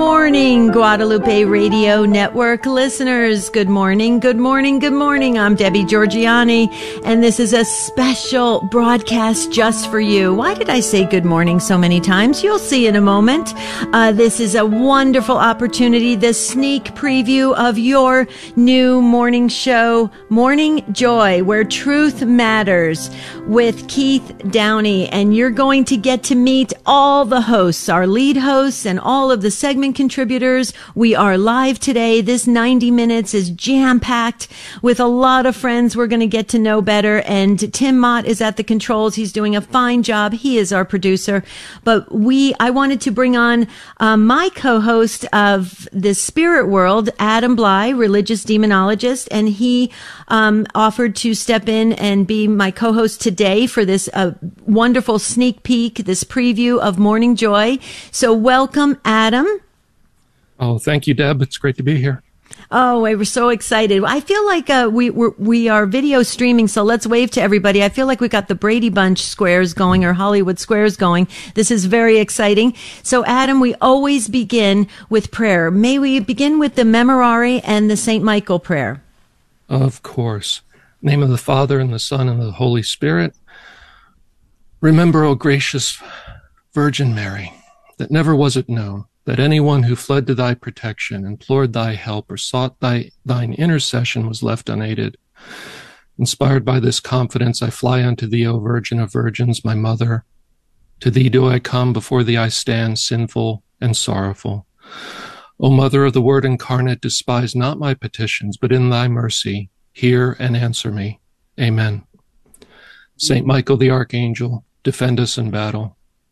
morning, Guadalupe Radio Network listeners. Good morning, good morning, good morning. I'm Debbie Georgianni, and this is a special broadcast just for you. Why did I say good morning so many times? You'll see in a moment. Uh, this is a wonderful opportunity, the sneak preview of your new morning show, Morning Joy, where truth matters with Keith Downey. And you're going to get to meet all the hosts, our lead hosts, and all of the segment contributors. We are live today. This 90 minutes is jam packed with a lot of friends we're going to get to know better. And Tim Mott is at the controls. He's doing a fine job. He is our producer. But we, I wanted to bring on uh, my co-host of the spirit world, Adam Blai, religious demonologist, and he um, offered to step in and be my co-host today for this uh, wonderful sneak peek, this preview of Morning Joy. So welcome, Adam. Oh, thank you, Deb. It's great to be here. Oh, we were so excited. I feel like uh, we we're, we are video streaming, so let's wave to everybody. I feel like we got the Brady Bunch squares going or Hollywood squares going. This is very exciting. So, Adam, we always begin with prayer. May we begin with the Memorare and the Saint Michael prayer? Of course. name of the Father and the Son and the Holy Spirit. Remember, O gracious Virgin Mary, that never was it known that anyone who fled to thy protection, implored thy help, or sought thy, thine intercession was left unaided. Inspired by this confidence, I fly unto thee, O Virgin of Virgins, my mother. To thee do I come, before thee I stand, sinful and sorrowful. O Mother of the Word incarnate, despise not my petitions, but in thy mercy hear and answer me. Amen. Saint Michael the Archangel, defend us in battle.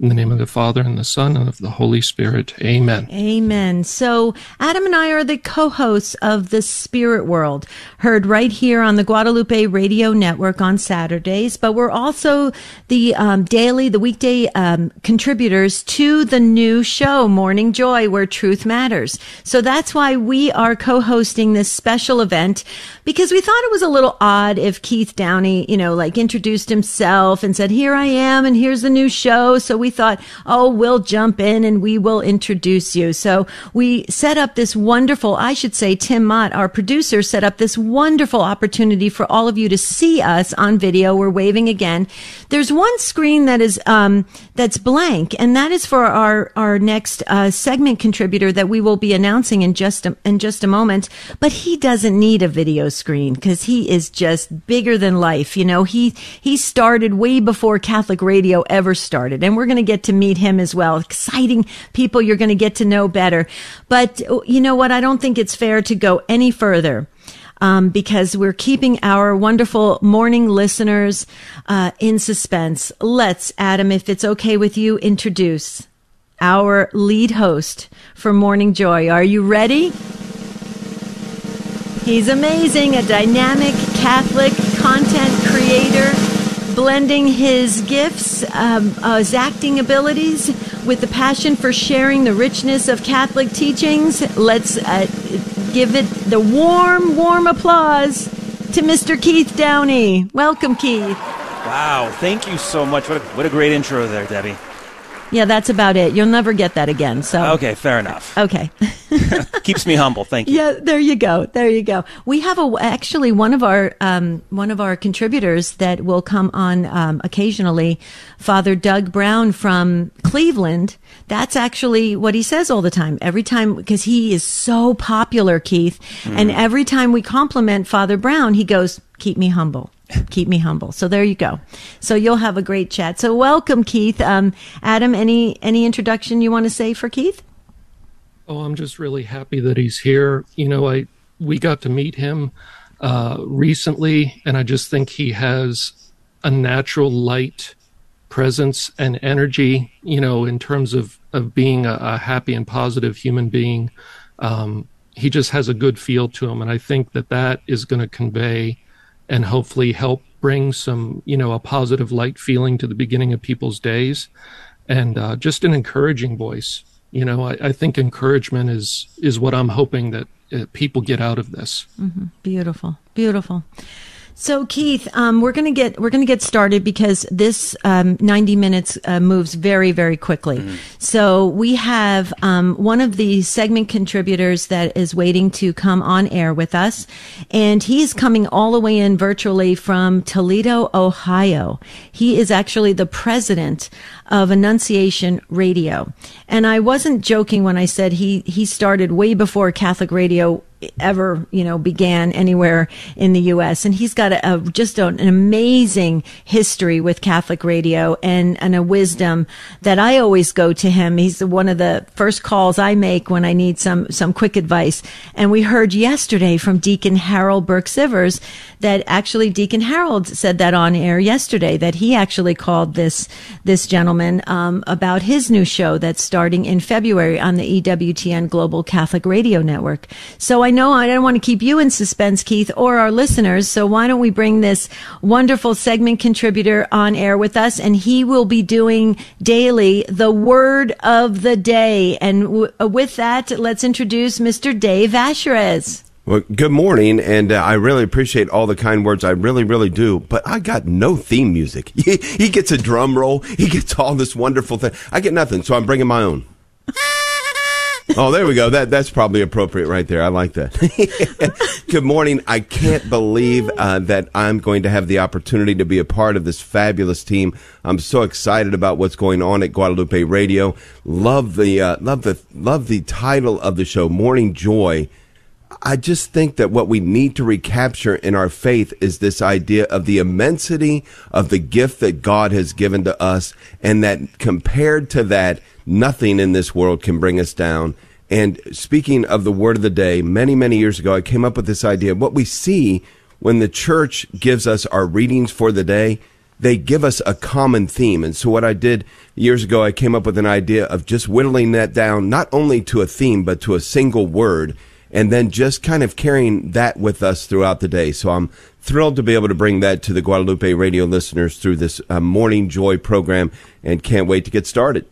In the name of the Father and the Son and of the Holy Spirit. Amen. Amen. So Adam and I are the co-hosts of the Spirit World, heard right here on the Guadalupe Radio Network on Saturdays. But we're also the um, daily, the weekday um, contributors to the new show, Morning Joy, where truth matters. So that's why we are co-hosting this special event because we thought it was a little odd if Keith Downey, you know, like introduced himself and said, "Here I am, and here's the new show." So we thought, oh, we'll jump in and we will introduce you. So we set up this wonderful, I should say, Tim Mott, our producer, set up this wonderful opportunity for all of you to see us on video. We're waving again. There's one screen that is, um, that's blank, and that is for our, our next, uh, segment contributor that we will be announcing in just a, in just a moment. But he doesn't need a video screen because he is just bigger than life. You know, he, he started way before Catholic radio ever started, and we're going going to get to meet him as well. Exciting people you're going to get to know better. But you know what? I don't think it's fair to go any further. Um, because we're keeping our wonderful morning listeners uh, in suspense. Let's, Adam, if it's okay with you, introduce our lead host for Morning Joy. Are you ready? He's amazing, a dynamic Catholic content creator blending his gifts, um, his acting abilities, with the passion for sharing the richness of Catholic teachings. Let's uh, give it the warm, warm applause to Mr. Keith Downey. Welcome, Keith. Wow, thank you so much. What a, what a great intro there, Debbie. Yeah, that's about it. You'll never get that again. So okay, fair enough. Okay, keeps me humble. Thank you. Yeah, there you go. There you go. We have a actually one of our um, one of our contributors that will come on um, occasionally, Father Doug Brown from Cleveland. That's actually what he says all the time. Every time because he is so popular, Keith, mm. and every time we compliment Father Brown, he goes, "Keep me humble." Keep me humble. So there you go. So you'll have a great chat. So welcome, Keith. Um, Adam, any any introduction you want to say for Keith? Oh, I'm just really happy that he's here. You know, I we got to meet him uh, recently, and I just think he has a natural light presence and energy. You know, in terms of of being a, a happy and positive human being. Um, he just has a good feel to him, and I think that that is going to convey and hopefully help bring some, you know, a positive light feeling to the beginning of people's days. and uh, just an encouraging voice. You know, I, I, think encouragement is is what I'm hoping that uh, people get out of this. Mm-hmm. Beautiful, beautiful. So Keith, um, we're gonna get we're gonna get started because this um, ninety minutes uh, moves very very quickly. Mm-hmm. So we have um, one of the segment contributors that is waiting to come on air with us, and he's coming all the way in virtually from Toledo, Ohio. He is actually the president of Annunciation Radio, and I wasn't joking when I said he he started way before Catholic radio ever you know began anywhere in the U.S. And he's got a, a just a, an amazing history with Catholic radio and and a wisdom that I always go to him. He's one of the first calls I make when I need some some quick advice. And we heard yesterday from Deacon Harold Burke Sivers that actually Deacon Harold said that on air yesterday that he actually called this this gentleman um, about his new show that's starting in February on the EWTN Global Catholic Radio Network. So I know I don't want to keep you in suspense, Keith, or our listeners. So why don't we bring this wonderful segment contributor on air with us? And he will be doing daily the word of the day. And w- uh, with that, let's introduce Mr. Dave Asherez. Well, good morning, and uh, I really appreciate all the kind words. I really, really do. But I got no theme music. He, he gets a drum roll. He gets all this wonderful thing. I get nothing, so I'm bringing my own. oh, there we go. That that's probably appropriate right there. I like that. Good morning. I can't believe uh, that I'm going to have the opportunity to be a part of this fabulous team. I'm so excited about what's going on at Guadalupe Radio. Love the uh, love the love the title of the show, Morning Joy. I just think that what we need to recapture in our faith is this idea of the immensity of the gift that God has given to us, and that compared to that, Nothing in this world can bring us down. And speaking of the word of the day, many, many years ago, I came up with this idea. What we see when the church gives us our readings for the day, they give us a common theme. And so what I did years ago, I came up with an idea of just whittling that down, not only to a theme, but to a single word, and then just kind of carrying that with us throughout the day. So I'm thrilled to be able to bring that to the Guadalupe radio listeners through this uh, Morning Joy program and can't wait to get started.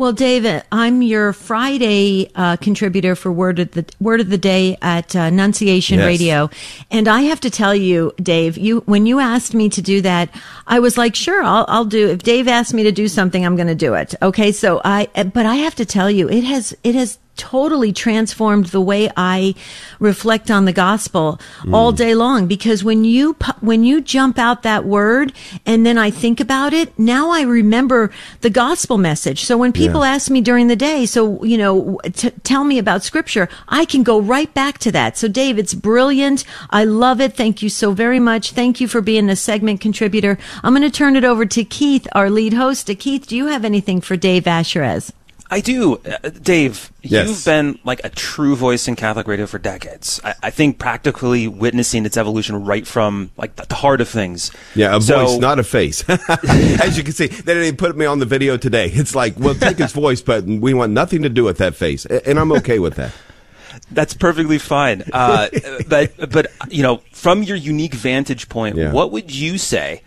Well, David, I'm your Friday uh, contributor for Word of the Word of the Day at uh, Annunciation yes. Radio, and I have to tell you, Dave, you when you asked me to do that, I was like, sure, I'll, I'll do. If Dave asked me to do something, I'm going to do it. Okay, so I, but I have to tell you, it has it has totally transformed the way I reflect on the gospel mm. all day long. Because when you when you jump out that word and then I think about it now I remember the gospel message. So when people yeah. ask me during the day so you know t- tell me about scripture I can go right back to that. So Dave it's brilliant. I love it. Thank you so very much. Thank you for being a segment contributor. I'm going to turn it over to Keith our lead host. Keith do you have anything for Dave Asherez I do, uh, Dave. Yes. You've been like a true voice in Catholic radio for decades. I, I think practically witnessing its evolution right from like the, the heart of things. Yeah, a so, voice, not a face. As you can see, they didn't even put me on the video today. It's like, well, take his voice, but we want nothing to do with that face, and I'm okay with that. That's perfectly fine. Uh, but but you know, from your unique vantage point, yeah. what would you say?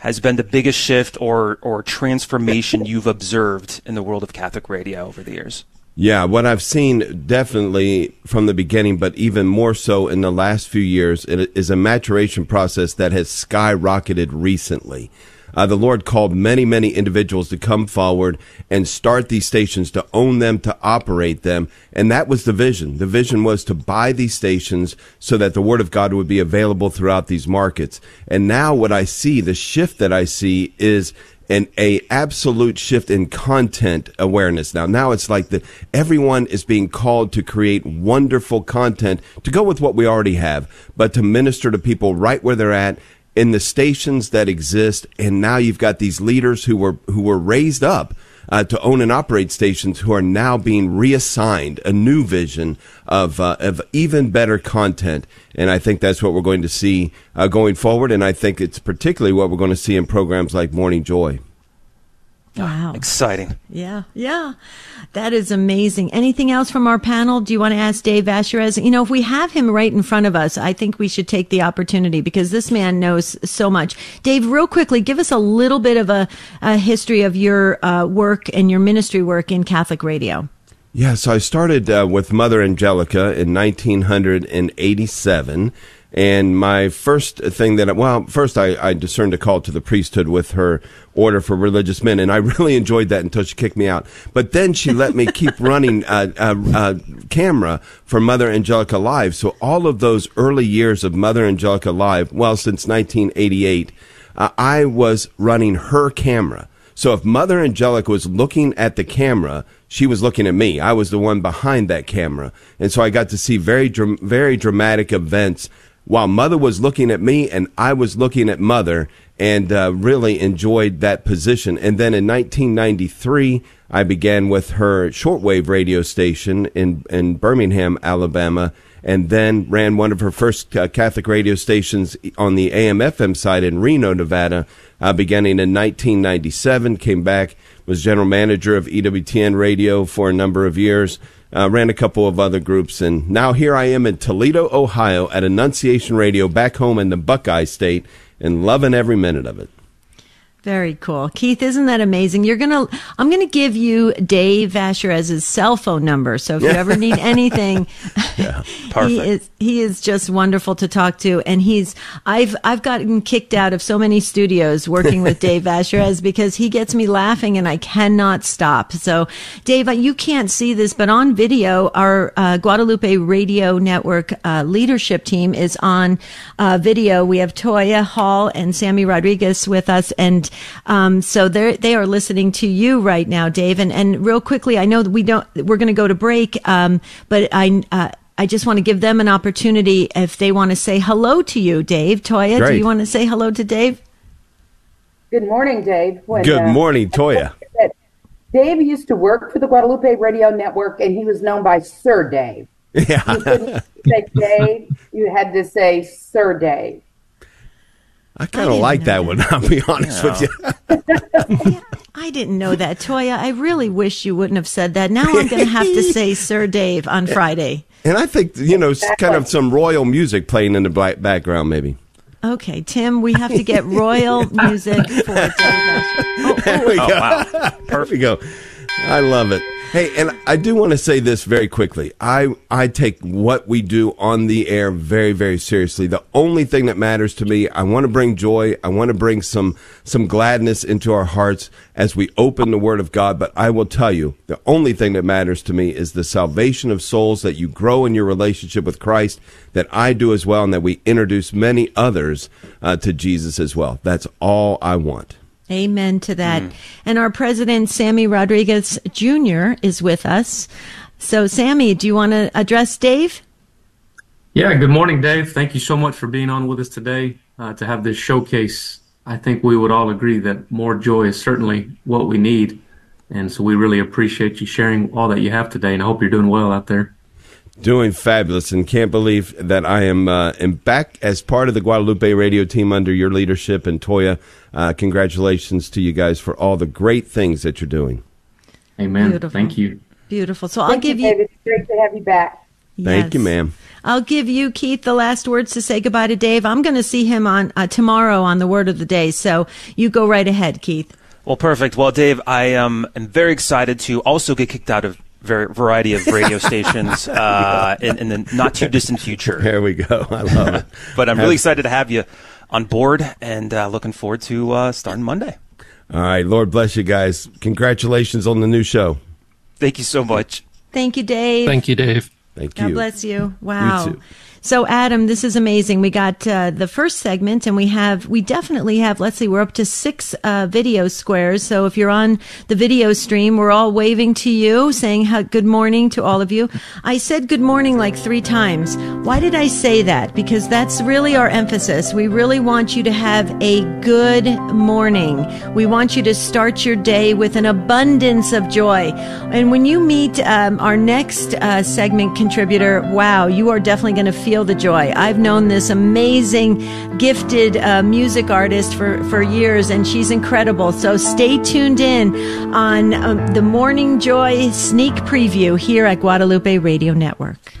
Has been the biggest shift or or transformation you've observed in the world of Catholic radio over the years? Yeah, what I've seen definitely from the beginning, but even more so in the last few years, it is a maturation process that has skyrocketed recently. Uh, the Lord called many, many individuals to come forward and start these stations, to own them, to operate them. And that was the vision. The vision was to buy these stations so that the Word of God would be available throughout these markets. And now what I see, the shift that I see is an a absolute shift in content awareness now now it's like that everyone is being called to create wonderful content to go with what we already have but to minister to people right where they're at in the stations that exist, and now you've got these leaders who were who were raised up uh, to own and operate stations who are now being reassigned a new vision of uh, of even better content, and I think that's what we're going to see uh, going forward, and I think it's particularly what we're going to see in programs like Morning Joy. Wow. Exciting. Yeah, yeah. That is amazing. Anything else from our panel? Do you want to ask Dave Vasherez? You know, if we have him right in front of us, I think we should take the opportunity because this man knows so much. Dave, real quickly, give us a little bit of a, a history of your uh, work and your ministry work in Catholic radio. Yeah, so I started uh, with Mother Angelica in 1987 and my first thing that, well, first I, I, discerned a call to the priesthood with her order for religious men, and I really enjoyed that until she kicked me out. But then she let me keep running a, a, a, camera for Mother Angelica Live. So all of those early years of Mother Angelica Live, well, since 1988, uh, I was running her camera. So if Mother Angelica was looking at the camera, she was looking at me. I was the one behind that camera. And so I got to see very, very dramatic events while mother was looking at me and I was looking at mother and uh, really enjoyed that position. And then in 1993, I began with her shortwave radio station in, in Birmingham, Alabama, and then ran one of her first uh, Catholic radio stations on the AM FM side in Reno, Nevada, uh, beginning in 1997. Came back, was general manager of EWTN radio for a number of years uh, ran a couple of other groups, and now here I am in Toledo, Ohio, at Annunciation Radio, back home in the Buckeye State, and loving every minute of it. Very cool. Keith, isn't that amazing? You're going to, I'm going to give you Dave Vasherez's cell phone number. So if you ever need anything, yeah, he is, he is just wonderful to talk to. And he's, I've, I've gotten kicked out of so many studios working with Dave Vasherez because he gets me laughing and I cannot stop. So Dave, you can't see this, but on video, our uh, Guadalupe Radio Network uh, leadership team is on uh, video. We have Toya Hall and Sammy Rodriguez with us and um, so they they are listening to you right now, Dave. And, and real quickly, I know that we don't, we're going to go to break. Um, but I, uh, I just want to give them an opportunity if they want to say hello to you, Dave. Toya, Great. do you want to say hello to Dave? Good morning, Dave. When, Good uh, morning, Toya. Dave used to work for the Guadalupe Radio Network, and he was known by Sir Dave. Yeah. You couldn't say Dave; you had to say Sir Dave. I kind of like that, that, one. I'll be honest with you. yeah, I didn't know that, Toya. I really wish you wouldn't have said that. Now I'm going to have to say Sir Dave on Friday. And I think you know, kind of some royal music playing in the background, maybe. Okay, Tim, we have to get royal music for Dave. Oh, oh, there we oh, go. Oh, wow. Perfect. There we go. I love it. Hey, and I do want to say this very quickly. I, I take what we do on the air very, very seriously. The only thing that matters to me, I want to bring joy. I want to bring some, some gladness into our hearts as we open the Word of God. But I will tell you, the only thing that matters to me is the salvation of souls, that you grow in your relationship with Christ, that I do as well, and that we introduce many others uh, to Jesus as well. That's all I want. Amen to that. Mm. And our president, Sammy Rodriguez Jr., is with us. So, Sammy, do you want to address Dave? Yeah, good morning, Dave. Thank you so much for being on with us today uh, to have this showcase. I think we would all agree that more joy is certainly what we need. And so we really appreciate you sharing all that you have today, and I hope you're doing well out there. Doing fabulous, and can't believe that I am, uh, am back as part of the Guadalupe radio team under your leadership. And Toya, uh, congratulations to you guys for all the great things that you're doing. Amen. Beautiful. Thank you. Beautiful. So Thank I'll give you. David. It's great to have you back. Thank you, ma'am. I'll give you, Keith, the last words to say goodbye to Dave. I'm going to see him on uh, tomorrow on the Word of the Day. So you go right ahead, Keith. Well, perfect. Well, Dave, I um, am very excited to also get kicked out of variety of radio stations uh, in, in, the not too distant future. There we go. I love it. but I'm really excited to have you on board and uh, looking forward to uh, starting Monday. All right. Lord bless you guys. Congratulations on the new show. Thank you so much. Thank you, Dave. Thank you, Dave. Thank you. God bless you. Wow. You so, Adam, this is amazing. We got uh, the first segment, and we have, we definitely have, let's see, we're up to six uh, video squares. So, if you're on the video stream, we're all waving to you, saying how, good morning to all of you. I said good morning like three times. Why did I say that? Because that's really our emphasis. We really want you to have a good morning. We want you to start your day with an abundance of joy. And when you meet um, our next uh, segment, contributor, wow, you are definitely going to feel the joy. I've known this amazing, gifted uh, music artist for, for years, and she's incredible. So stay tuned in on um, the Morning Joy sneak preview here at Guadalupe Radio Network.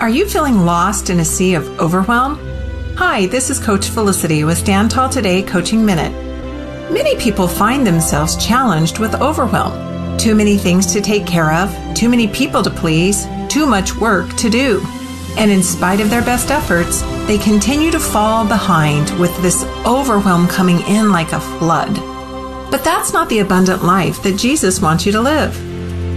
Are you feeling lost in a sea of overwhelm? Hi, this is Coach Felicity with Stand Tall Today Coaching Minute. Many people find themselves challenged with overwhelm. Too many things to take care of, too many people to please, too much work to do. And in spite of their best efforts, they continue to fall behind with this overwhelm coming in like a flood. But that's not the abundant life that Jesus wants you to live.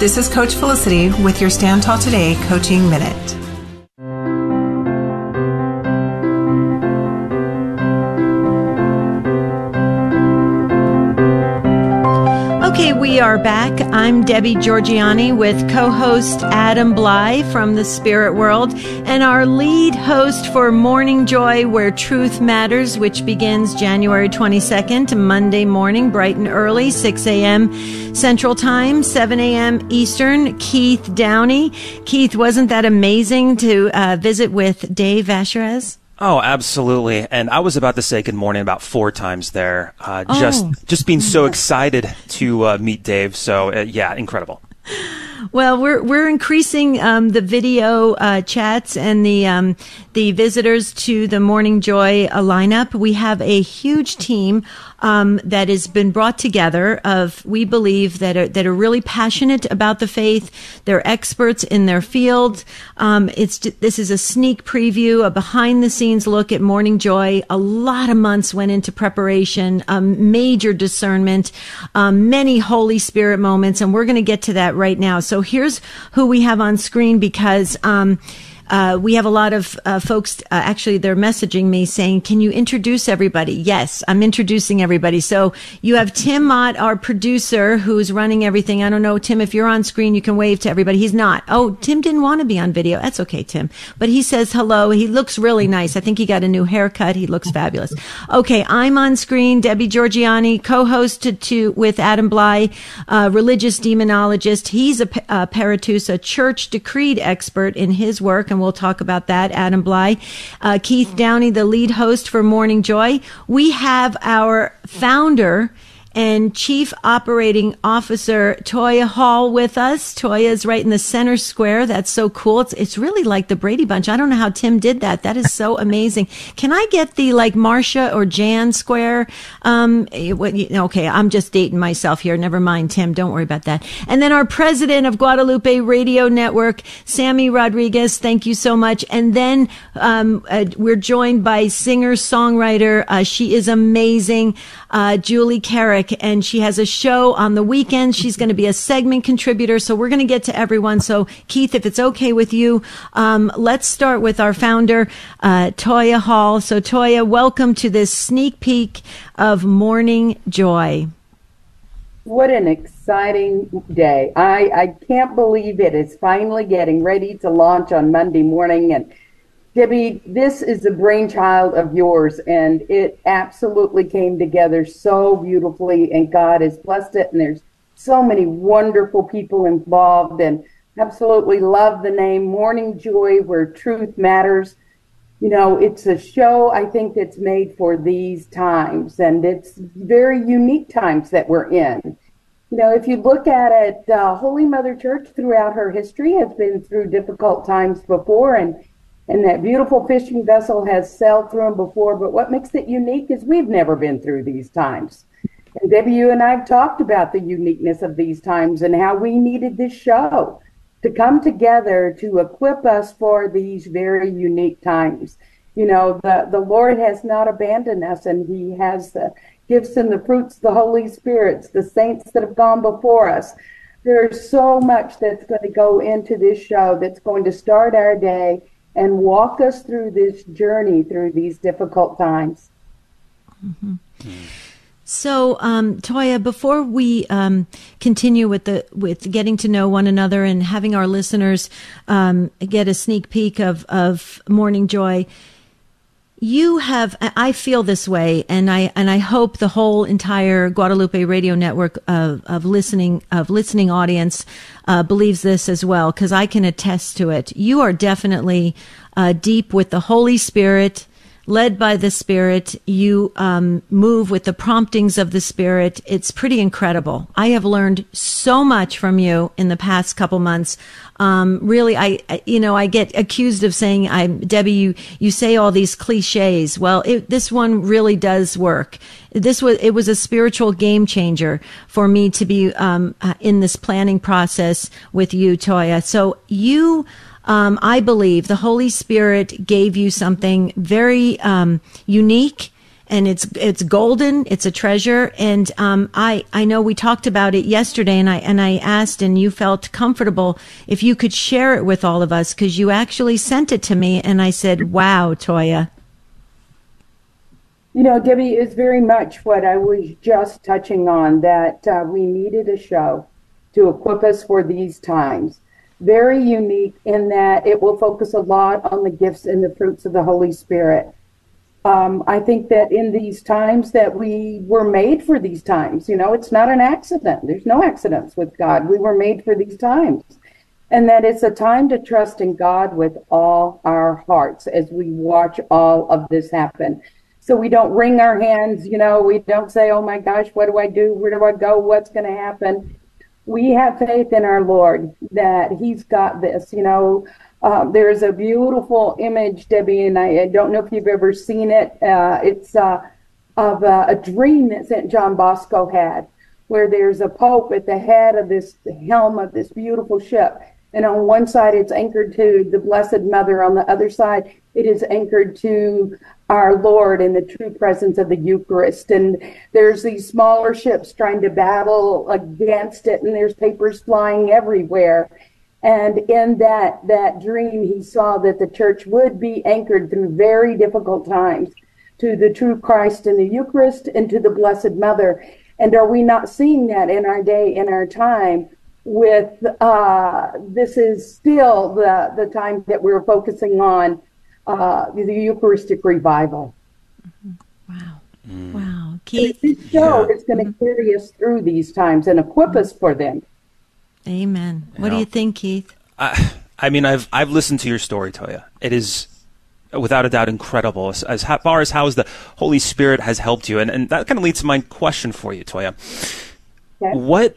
This is Coach Felicity with your Stand Tall Today Coaching Minute. Are back. I'm Debbie Georgianni with co host Adam Blai from the Spirit World and our lead host for Morning Joy, Where Truth Matters, which begins January 22nd, Monday morning, bright and early, 6 a.m. Central Time, 7 a.m. Eastern. Keith Downey. Keith, wasn't that amazing to uh, visit with Dave Asherez? Oh, absolutely. And I was about to say good morning about four times there. Uh, oh. Just, just being so excited to uh, meet Dave. So, uh, yeah, incredible. Well, we're we're increasing um, the video uh, chats and the um, the visitors to the Morning Joy uh, lineup. We have a huge team um, that has been brought together of we believe that are, that are really passionate about the faith. They're experts in their field. Um, it's this is a sneak preview, a behind the scenes look at Morning Joy. A lot of months went into preparation, um, major discernment, um, many Holy Spirit moments, and we're going to get to that right now. So here's who we have on screen because. Uh, we have a lot of uh, folks, uh, actually, they're messaging me saying, Can you introduce everybody? Yes, I'm introducing everybody. So you have Tim Mott, our producer, who's running everything. I don't know, Tim, if you're on screen, you can wave to everybody. He's not. Oh, Tim didn't want to be on video. That's okay, Tim. But he says hello. He looks really nice. I think he got a new haircut. He looks fabulous. Okay, I'm on screen. Debbie Georgianni, co-host to, with Adam Blai, uh, religious demonologist. He's a, a peritus, a church decreed expert in his work, and we'll talk about that. Adam Blai. uh, Keith Downey, the lead host for Morning Joy. We have our founder and Chief Operating Officer Toya Hall with us. Toya is right in the center square. That's so cool. It's, it's really like the Brady Bunch. I don't know how Tim did that. That is so amazing. Can I get the like Marcia or Jan square? Um, okay, I'm just dating myself here. Never mind, Tim. Don't worry about that. And then our president of Guadalupe Radio Network, Sammy Rodriguez. Thank you so much. And then um, uh, we're joined by singer songwriter. Uh, she is amazing, uh, Julie Carrick and she has a show on the weekend. She's going to be a segment contributor. So we're going to get to everyone. So Keith, if it's okay with you, um, let's start with our founder, uh, Toya Hall. So Toya, welcome to this sneak peek of Morning Joy. What an exciting day. I, I can't believe it is finally getting ready to launch on Monday morning and Debbie, this is the brainchild of yours, and it absolutely came together so beautifully, and God has blessed it. And there's so many wonderful people involved, and absolutely love the name Morning Joy, where truth matters. You know, it's a show I think that's made for these times, and it's very unique times that we're in. You know, if you look at it, uh, Holy Mother Church throughout her history has been through difficult times before, and and that beautiful fishing vessel has sailed through them before. But what makes it unique is we've never been through these times. And Debbie, you and I have talked about the uniqueness of these times and how we needed this show to come together to equip us for these very unique times. You know, the, the Lord has not abandoned us and He has the gifts and the fruits, the Holy Spirits, the saints that have gone before us. There's so much that's going to go into this show that's going to start our day and walk us through this journey through these difficult times. Mm-hmm. So, um, Toya, before we um, continue with the with getting to know one another and having our listeners um, get a sneak peek of of Morning Joy, you have I feel this way, and I and I hope the whole entire Guadalupe Radio Network of, of listening of listening audience uh, believes this as well, because I can attest to it. You are definitely uh, deep with the Holy Spirit led by the Spirit. You um, move with the promptings of the Spirit. It's pretty incredible. I have learned so much from you in the past couple months. Um, really, I, you know, I get accused of saying, "I, Debbie, you, you say all these cliches." Well, it, this one really does work. This was, it was a spiritual game changer for me to be um, in this planning process with you, Toya. So you um, I believe the Holy Spirit gave you something very um, unique and it's it's golden. It's a treasure, and um, I I know we talked about it yesterday, and I and I asked, and you felt comfortable if you could share it with all of us because you actually sent it to me, and I said, "Wow, Toya." You know, Debbie is very much what I was just touching on. That uh, we needed a show to equip us for these times very unique in that it will focus a lot on the gifts and the fruits of the Holy Spirit. Um, I think that in these times that we were made for these times, you know, it's not an accident. There's no accidents with God. We were made for these times. And that it's a time to trust in God with all our hearts as we watch all of this happen. So we don't wring our hands, you know, we don't say, oh my gosh, what do I do? Where do I go? What's going to happen? We have faith in our Lord that He's got this. You know, uh, there's a beautiful image, Debbie, and I, I, don't know if you've ever seen it. Uh, it's uh, of a dream that St. John Bosco had, where there's a pope at the head of this helm of this beautiful ship. And on one side, it's anchored to the Blessed Mother. On the other side, it is anchored to our Lord in the true presence of the Eucharist. And there's these smaller ships trying to battle against it, and there's papers flying everywhere. And in that, that dream, he saw that the church would be anchored through very difficult times to the true Christ in the Eucharist and to the Blessed Mother. And are we not seeing that in our day, in our time? With uh, this is still the the time that we're focusing on uh, the Eucharistic revival. Mm-hmm. Wow. Mm. Wow. Keith? This show yeah. is going to carry us through these times and equip us for them. Amen. What you do you think, Keith? I, I mean, I've I've listened to your story, Toya. It is without a doubt incredible as, as far as how the Holy Spirit has helped you, and and that kind of leads to my question for you, Toya. Okay. What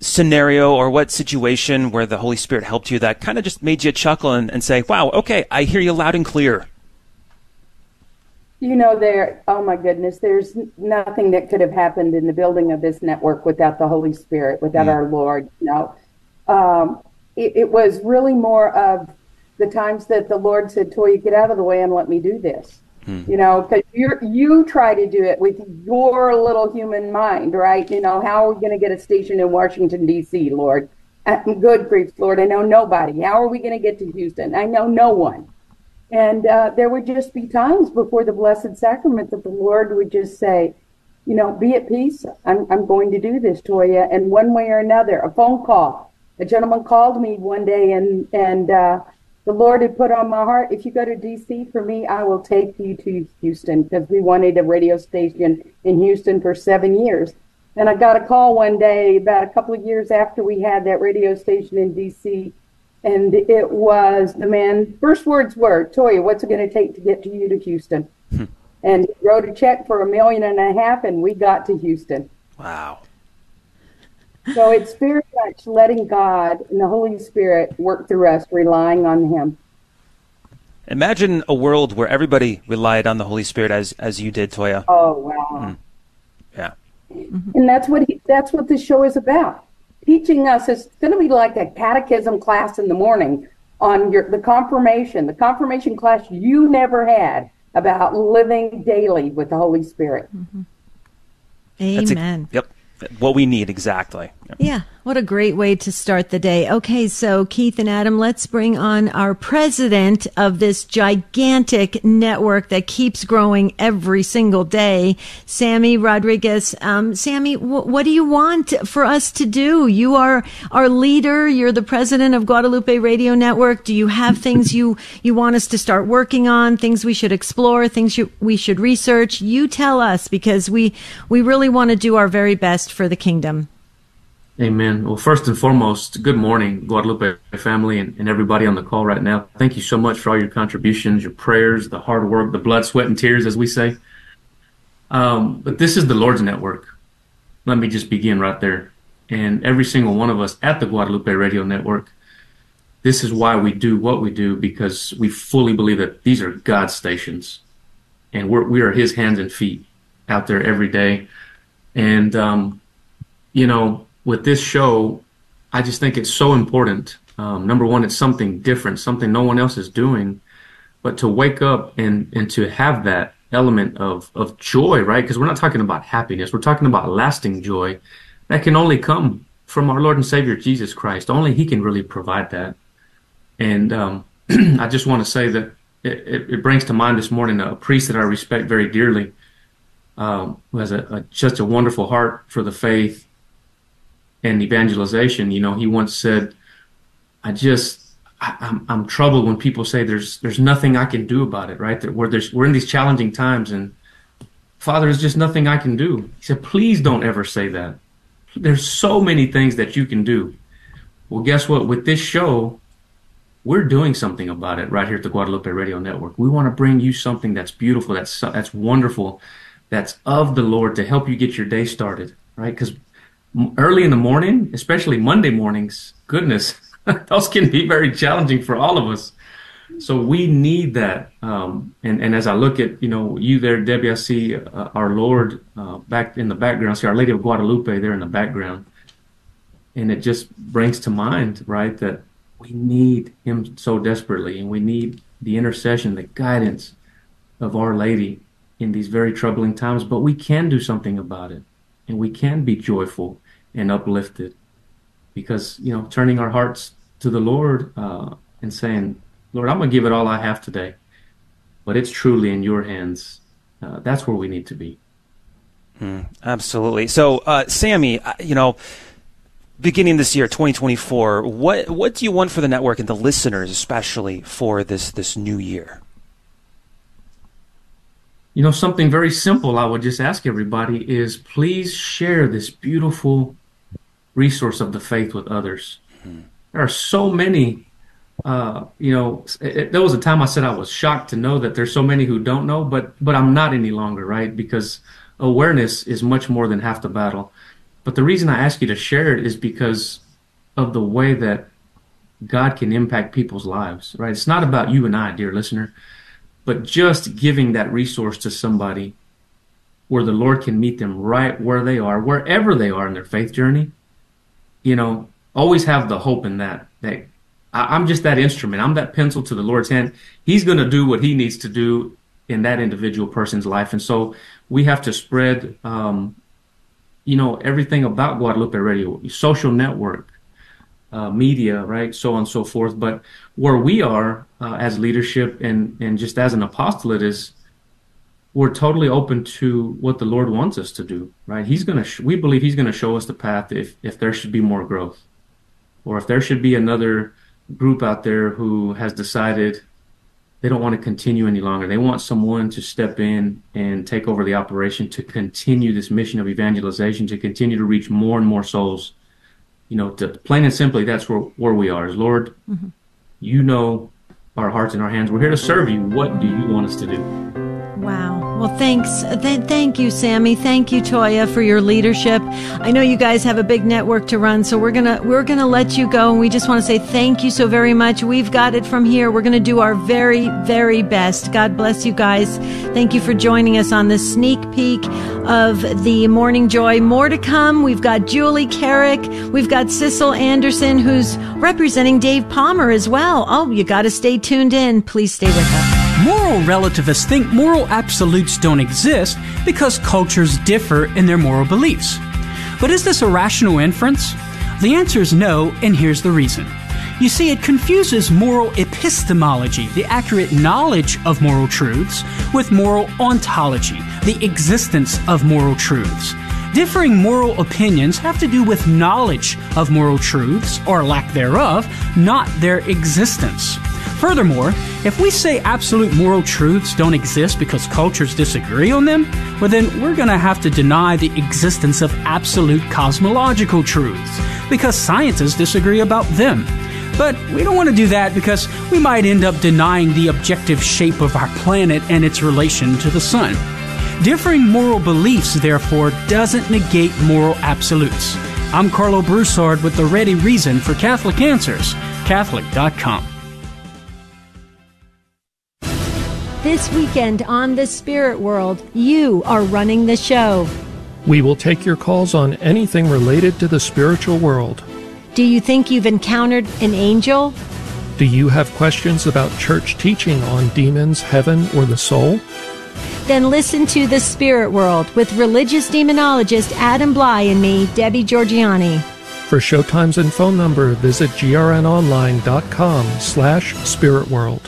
scenario or what situation where the Holy Spirit helped you that kind of just made you chuckle and, and say, wow, okay, I hear you loud and clear? You know, there, oh my goodness, there's nothing that could have happened in the building of this network without the Holy Spirit, without yeah. our Lord. You know, um, it, it, was really more of the times that the Lord said, Toya, get out of the way and let me do this. Hmm. You know, because you you try to do it with your little human mind, right? You know, how are we going to get a station in Washington D.C., Lord? Uh, good grief, Lord, I know nobody. How are we going to get to Houston? I know no one. And uh, there would just be times before the Blessed Sacrament that the Lord would just say, you know, be at peace. I'm, I'm going to do this, Toya. And one way or another, a phone call. A gentleman called me one day and, and, uh, the Lord had put on my heart, if you go to DC for me, I will take you to Houston because we wanted a radio station in Houston for seven years. And I got a call one day about a couple of years after we had that radio station in DC. And it was the man, first words were, Toya, what's it going to take to get to you to Houston? Hmm. and he wrote a check for a million and a half, and we got to Houston. Wow. So it's very much letting God and the Holy Spirit work through us, relying on Him. Imagine a world where everybody relied on the Holy Spirit as as you did, Toya. Oh wow! Mm. Yeah, and that's what he, that's what this show is about. Teaching us is going to be like a catechism class in the morning on your the confirmation, the confirmation class you never had about living daily with the Holy Spirit. Mm-hmm. Amen. A, yep what we need exactly. Yeah, what a great way to start the day. Okay, so Keith and Adam, let's bring on our president of this gigantic network that keeps growing every single day, Sammy Rodriguez. Um, Sammy, what do you want for us to do? You are our leader. You're the president of Guadalupe Radio Network. Do you have things you you want us to start working on? Things we should explore? Things you, we should research? You tell us because we we really want to do our very best for the kingdom. Amen. Well, first and foremost, good morning, Guadalupe family and, and, everybody on the call right now. Thank you so much for all your contributions, your prayers, the hard work, the blood, sweat, and tears, as we say. Um, but this is the Lord's network. Let me just begin right there. And every single one of us at the Guadalupe Radio Network, this is why we do what we do because we fully believe that these are God's stations. And we're, we are His hands and feet out there every day. And, um, you know, with this show, I just think it's so important. Um, number one, it's something different, something no one else is doing. But to wake up and, and to have that element of, of joy, right? Because we're not talking about happiness, we're talking about lasting joy that can only come from our Lord and Savior Jesus Christ. Only He can really provide that. And um, I just want to say that it, it, brings to mind this morning a priest that I respect very dearly, um, who has a, a, just a wonderful heart for the faith and evangelization. You know, he once said, "I just I, I'm, I'm troubled when people say there's there's nothing I can do about it. Right? That we're there's we're in these challenging times, and Father, there's just nothing I can do." He said, "Please don't ever say that. There's so many things that you can do." Well, guess what? With this show, we're doing something about it right here at the Guadalupe Radio Network. We want to bring you something that's beautiful, that's that's wonderful, that's of the Lord to help you get your day started, right? Because early in the morning, especially Monday mornings, goodness, those can be very challenging for all of us. So we need that. Um, and, and as I look at, you know, you there, Debbie, I see uh, our Lord uh, back in the background. I see Our Lady of Guadalupe there in the background. And it just brings to mind, right, that we need him so desperately and we need the intercession, the guidance of Our Lady in these very troubling times. But we can do something about it and we can be joyful and uplifted. Because you know turning our hearts to the lord uh, and saying lord i'm gonna give it all i have today but it's truly in your hands uh, that's where we need to be. Mm, absolutely. So uh, sammy uh, you know beginning this year 2024 what what do you want for the network and the listeners especially for this this new year? You know something very simple i would just ask everybody is please share this beautiful resource of the faith with others. Mm-hmm. There are so many. Uh, you know, it, there was a time I said I was shocked to know that there's so many who don't know, but but I'm not any longer, right? Because awareness is much more than half the battle. But the reason I ask you to share it is because of the way that God can impact people's lives, right? It's not about you and I, dear listener, but just giving that resource to somebody where the Lord can meet them right where they are, wherever they are in their faith journey, you know, always have the hope in that. That I, am just that instrument. I'm that pencil to the Lord's hand. He's going to do what He needs to do in that individual person's life, and so we have to spread, um, you know, everything about Guadalupe Radio, social network, uh, media, right, so on and so forth. But where we are uh, as leadership and and just as an apostolate is we're totally open to what the Lord wants us to do, right? He's going to, sh- we believe He's going to show us the path if, if there should be more growth or if there should be another group out there who has decided they don't want to continue any longer. They want someone to step in and take over the operation to continue this mission of evangelization, to continue to reach more and more souls. You know, to, plain and simply, that's where, where we are. Is Lord, mm-hmm. you know our hearts and our hands. We're here to serve you. What do you want us to do? Wow. Well, thanks. Th- thank you, Sammy. Thank you, Toya, for your leadership. I know you guys have a big network to run, so we're gonna we're gonna let you go, and we just want to say thank you so very much. We've got it from here. We're gonna do our very very best. God bless you guys. Thank you for joining us on this sneak peek of the Morning Joy. More to come. We've got Julie Carrick. We've got Sissel Anderson, who's representing Dave Palmer as well. Oh, you got to stay tuned in. Please stay with us. Moral relativists think moral absolutes don't exist because cultures differ in their moral beliefs. But is this a rational inference? The answer is no, and here's the reason. You see, it confuses moral epistemology, the accurate knowledge of moral truths, with moral ontology, the existence of moral truths. Differing moral opinions have to do with knowledge of moral truths, or lack thereof, not their existence. Furthermore, if we say absolute moral truths don't exist because cultures disagree on them, well, then we're going to have to deny the existence of absolute cosmological truths because scientists disagree about them. But we don't want to do that because we might end up denying the objective shape of our planet and its relation to the sun. Differing moral beliefs, therefore, doesn't negate moral absolutes. I'm Karlo Broussard with the ready reason for Catholic Answers, Catholic.com. This weekend on The Spirit World, you are running the show. We will take your calls on anything related to the spiritual world. Do you think you've encountered an angel? Do you have questions about church teaching on demons, heaven, or the soul? Then listen to The Spirit World with religious demonologist Adam Blai and me, Debbie Georgianni. For showtimes and phone number, visit grnonline.com slash spiritworld.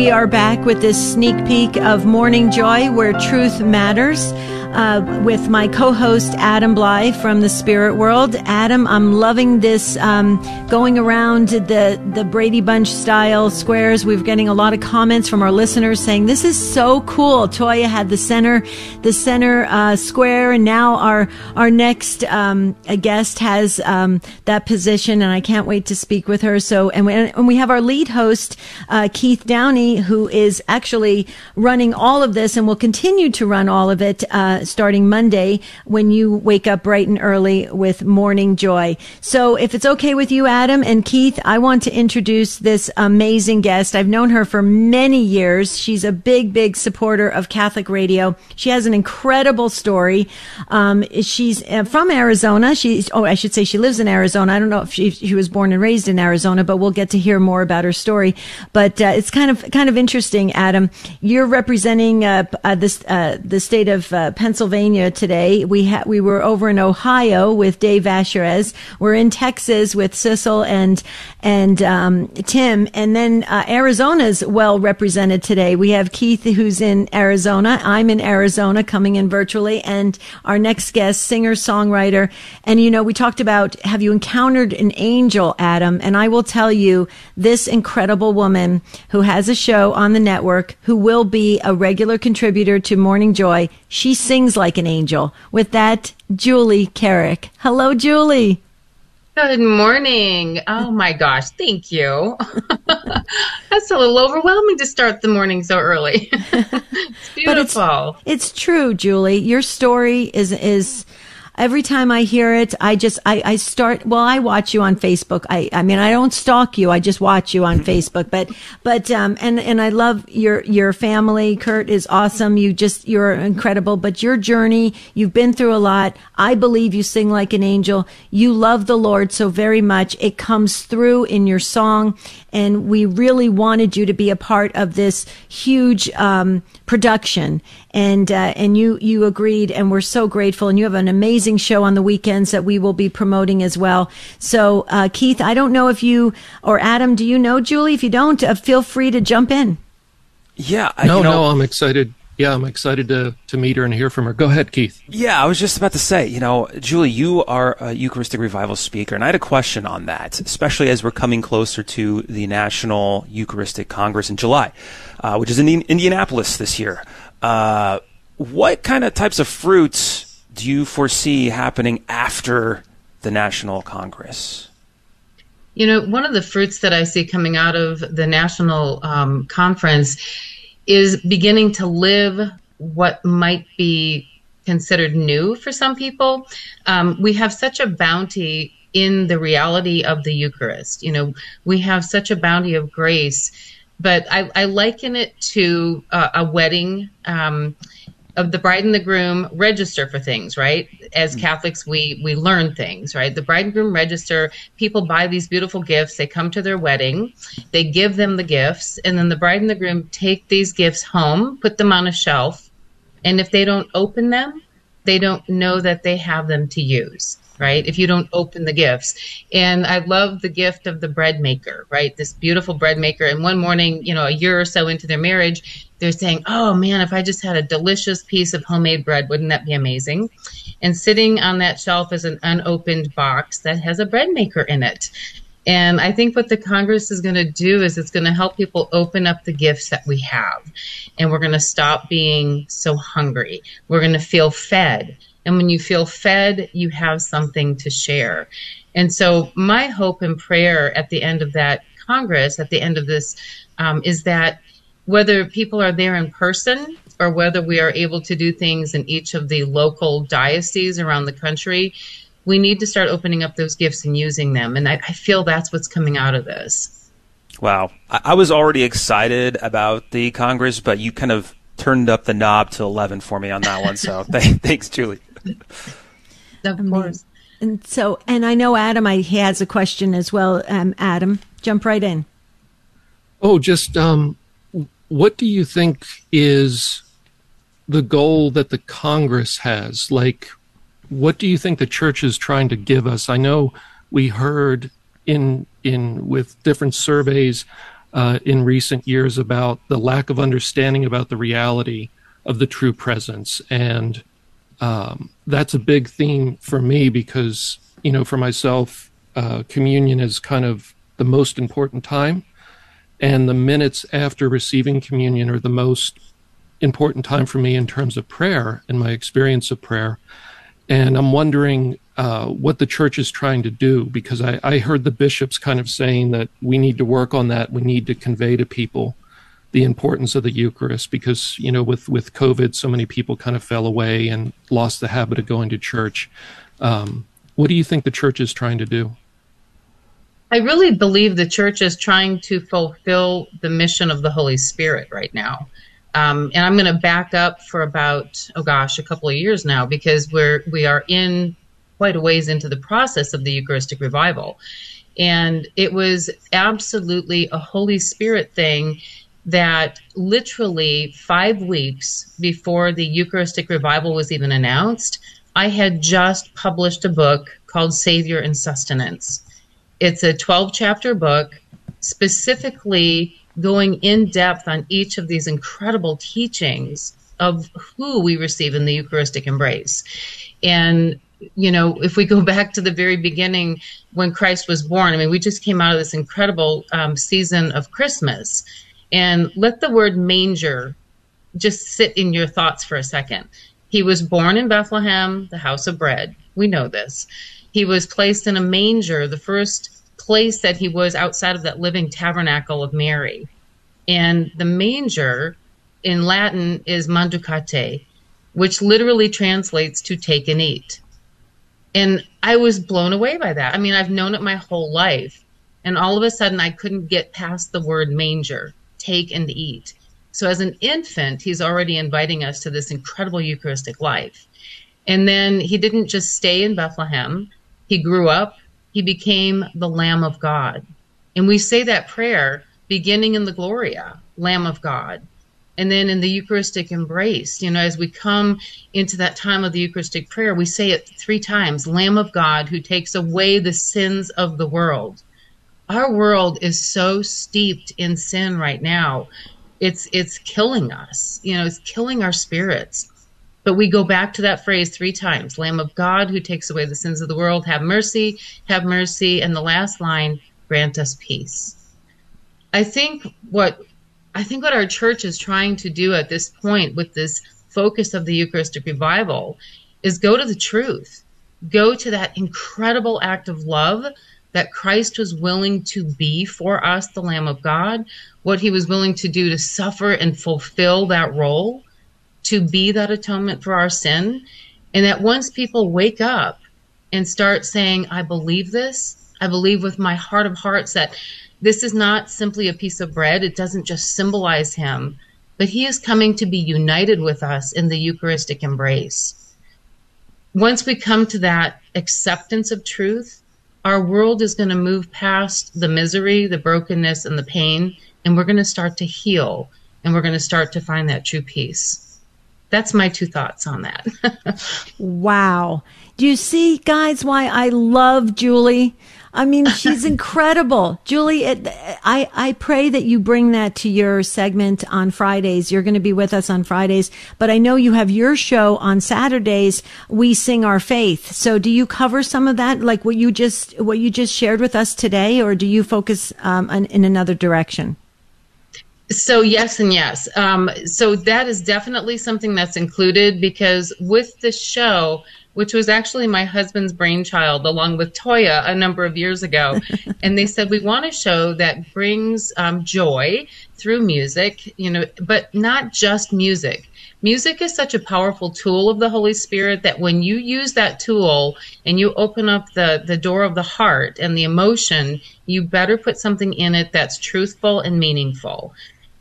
We are back with this sneak peek of Morning Joy where truth matters uh, with my co-host Adam Blai from the Spirit World. Adam, I'm loving this um, going around the the Brady Bunch style squares. We're getting a lot of comments from our listeners saying this is so cool. Toya had the center the center uh, square, and now our our next um, guest has um, that position, and I can't wait to speak with her. So, and we, and we have our lead host uh, Keith Downey, who is actually running all of this, and will continue to run all of it uh, starting Monday when you wake up bright and early with Morning Joy. So if it's okay with you, Adam and Keith, I want to introduce this amazing guest. I've known her for many years. She's a big, big supporter of Catholic radio. She has an incredible story. Um, she's uh, from Arizona. She's, oh, I should say she lives in Arizona. I don't know if she, she was born and raised in Arizona, but we'll get to hear more about her story. But uh, it's kind of kind of interesting, Adam. You're representing uh, uh, this uh, the state of uh, Pennsylvania today. We ha- we were over in Ohio with Dave Asherez. We're in Texas with Sissel and and um, Tim, and then uh, Arizona's well represented today. We have Keith who's in Arizona. I'm in Arizona, coming in virtually, and our next guest, singer songwriter. And you know, we talked about have you encountered an angel, Adam? And I will tell you, this incredible woman who has a show on the network, who will be a regular contributor to Morning Joy, she sings like an angel. With that, Julie Carrick. Hello, Julie. Good morning. Oh my gosh, thank you. That's a little overwhelming to start the morning so early. it's beautiful. It's, it's true, Julie. Your story is is every time I hear it, I just, I, I start, well, I watch you on Facebook. I, I mean, I don't stalk you. I just watch you on Facebook, but, but, um, and, and I love your, your family. Kurt is awesome. You just, you're incredible, but your journey, you've been through a lot. I believe you sing like an angel. You love the Lord so very much. It comes through in your song. And we really wanted you to be a part of this huge, um, production. And, uh, and you, you agreed and we're so grateful. And you have an amazing show on the weekends that we will be promoting as well. So, uh, Keith, I don't know if you or Adam, do you know Julie? If you don't, uh, feel free to jump in. Yeah. No, you know, no, I'm excited. Yeah, I'm excited to, to meet her and hear from her. Go ahead, Keith. Yeah, I was just about to say, you know, Julie, you are a Eucharistic Revival speaker, and I had a question on that, especially as we're coming closer to the National Eucharistic Congress in July, uh, which is in Indianapolis this year. Uh, what kind of types of fruits do you foresee happening after the National Congress? You know, one of the fruits that I see coming out of the National um, Conference is beginning to live what might be considered new for some people. Um, we have such a bounty in the reality of the Eucharist. You know, we have such a bounty of grace, but I, I liken it to uh, a wedding. Um, of the bride and the groom register for things, right? As mm. Catholics, we we learn things, right? The bride and groom register. People buy these beautiful gifts. They come to their wedding, they give them the gifts, and then the bride and the groom take these gifts home, put them on a shelf, and if they don't open them, they don't know that they have them to use right? If you don't open the gifts. And I love the gift of the bread maker, right? This beautiful bread maker. And one morning, you know, a year or so into their marriage, they're saying, Oh man, if I just had a delicious piece of homemade bread, wouldn't that be amazing? And sitting on that shelf is an unopened box that has a bread maker in it. And I think what the Congress is going to do is it's going to help people open up the gifts that we have. And we're going to stop being so hungry. We're going to feel fed. And when you feel fed, you have something to share. And so, my hope and prayer at the end of that Congress, at the end of this, um, is that whether people are there in person or whether we are able to do things in each of the local dioceses around the country, we need to start opening up those gifts and using them. And I, I feel that's what's coming out of this. Wow. I, I was already excited about the Congress, but you kind of turned up the knob to 11 for me on that one. So thanks, Julie. Of course. And so, and I know Adam, I, he has a question as well. Um, Adam, jump right in. Oh, just um, what do you think is the goal that the Congress has? Like, what do you think the church is trying to give us? I know we heard in in with different surveys uh, in recent years about the lack of understanding about the reality of the true presence, and um, that's a big theme for me because you know for myself, uh, communion is kind of the most important time, and the minutes after receiving communion are the most important time for me in terms of prayer and my experience of prayer. And I'm wondering uh, what the church is trying to do because I, I, heard the bishops kind of saying that we need to work on that. We need to convey to people the importance of the Eucharist because, you know, with, with COVID, so many people kind of fell away and lost the habit of going to church. Um, what do you think the church is trying to do? I really believe the church is trying to fulfill the mission of the Holy Spirit right now. Um, and I'm going to back up for about oh gosh a couple of years now because we're we are in quite a ways into the process of the Eucharistic revival, and it was absolutely a Holy Spirit thing that literally five weeks before the Eucharistic revival was even announced, I had just published a book called Savior and Sustenance. It's a 12 chapter book specifically going in depth on each of these incredible teachings of who we receive in the Eucharistic embrace. And, you know, if we go back to the very beginning when Christ was born, I mean, we just came out of this incredible um, season of Christmas. And let the word manger just sit in your thoughts for a second. He was born in Bethlehem, the house of bread. We know this. He was placed in a manger, the first place that he was outside of that living tabernacle of Mary. And the manger in Latin is manducate, which literally translates to take and eat. And I was blown away by that. I mean, I've known it my whole life. And all of a sudden, I couldn't get past the word manger, take and eat. So, as an infant, he's already inviting us to this incredible Eucharistic life. And then he didn't just stay in Bethlehem, he grew up he became the Lamb of God. And we say that prayer beginning in the Gloria, Lamb of God. And then in the Eucharistic embrace, you know, as we come into that time of the Eucharistic prayer, we say it three times Lamb of God who takes away the sins of the world. Our world is so steeped in sin right now. It's it's killing us. You know, it's killing our spirits. But we go back to that phrase three times Lamb of God who takes away the sins of the world, have mercy, have mercy. And the last line, grant us peace. I think what I think what our church is trying to do at this point with this focus of the Eucharistic revival is go to the truth. Go to that incredible act of love that Christ was willing to be for us, the Lamb of God, what he was willing to do to suffer and fulfill that role, to be that atonement for our sin. And that once people wake up and start saying, I believe this, I believe with my heart of hearts that this is not simply a piece of bread, it doesn't just symbolize him, but he is coming to be united with us in the Eucharistic embrace. Once we come to that acceptance of truth, our world is going to move past the misery, the brokenness, and the pain, and we're going to start to heal and we're going to start to find that true peace. That's my two thoughts on that. wow. Do you see, guys, why I love Julie? I mean, she's incredible. Julie, it, I, I pray that you bring that to your segment on Fridays. You're going to be with us on Fridays, but I know you have your show on Saturdays. We sing our faith. So do you cover some of that, like what you just, what you just shared with us today, or do you focus um, in, in another direction? So yes and yes. Um, so that is definitely something that's included because with the show, which was actually my husband's brainchild along with Toya a number of years ago. and they said, we want a show that brings um, joy through music, you know, but not just music. Music is such a powerful tool of the Holy Spirit that when you use that tool and you open up the, the door of the heart and the emotion, you better put something in it that's truthful and meaningful.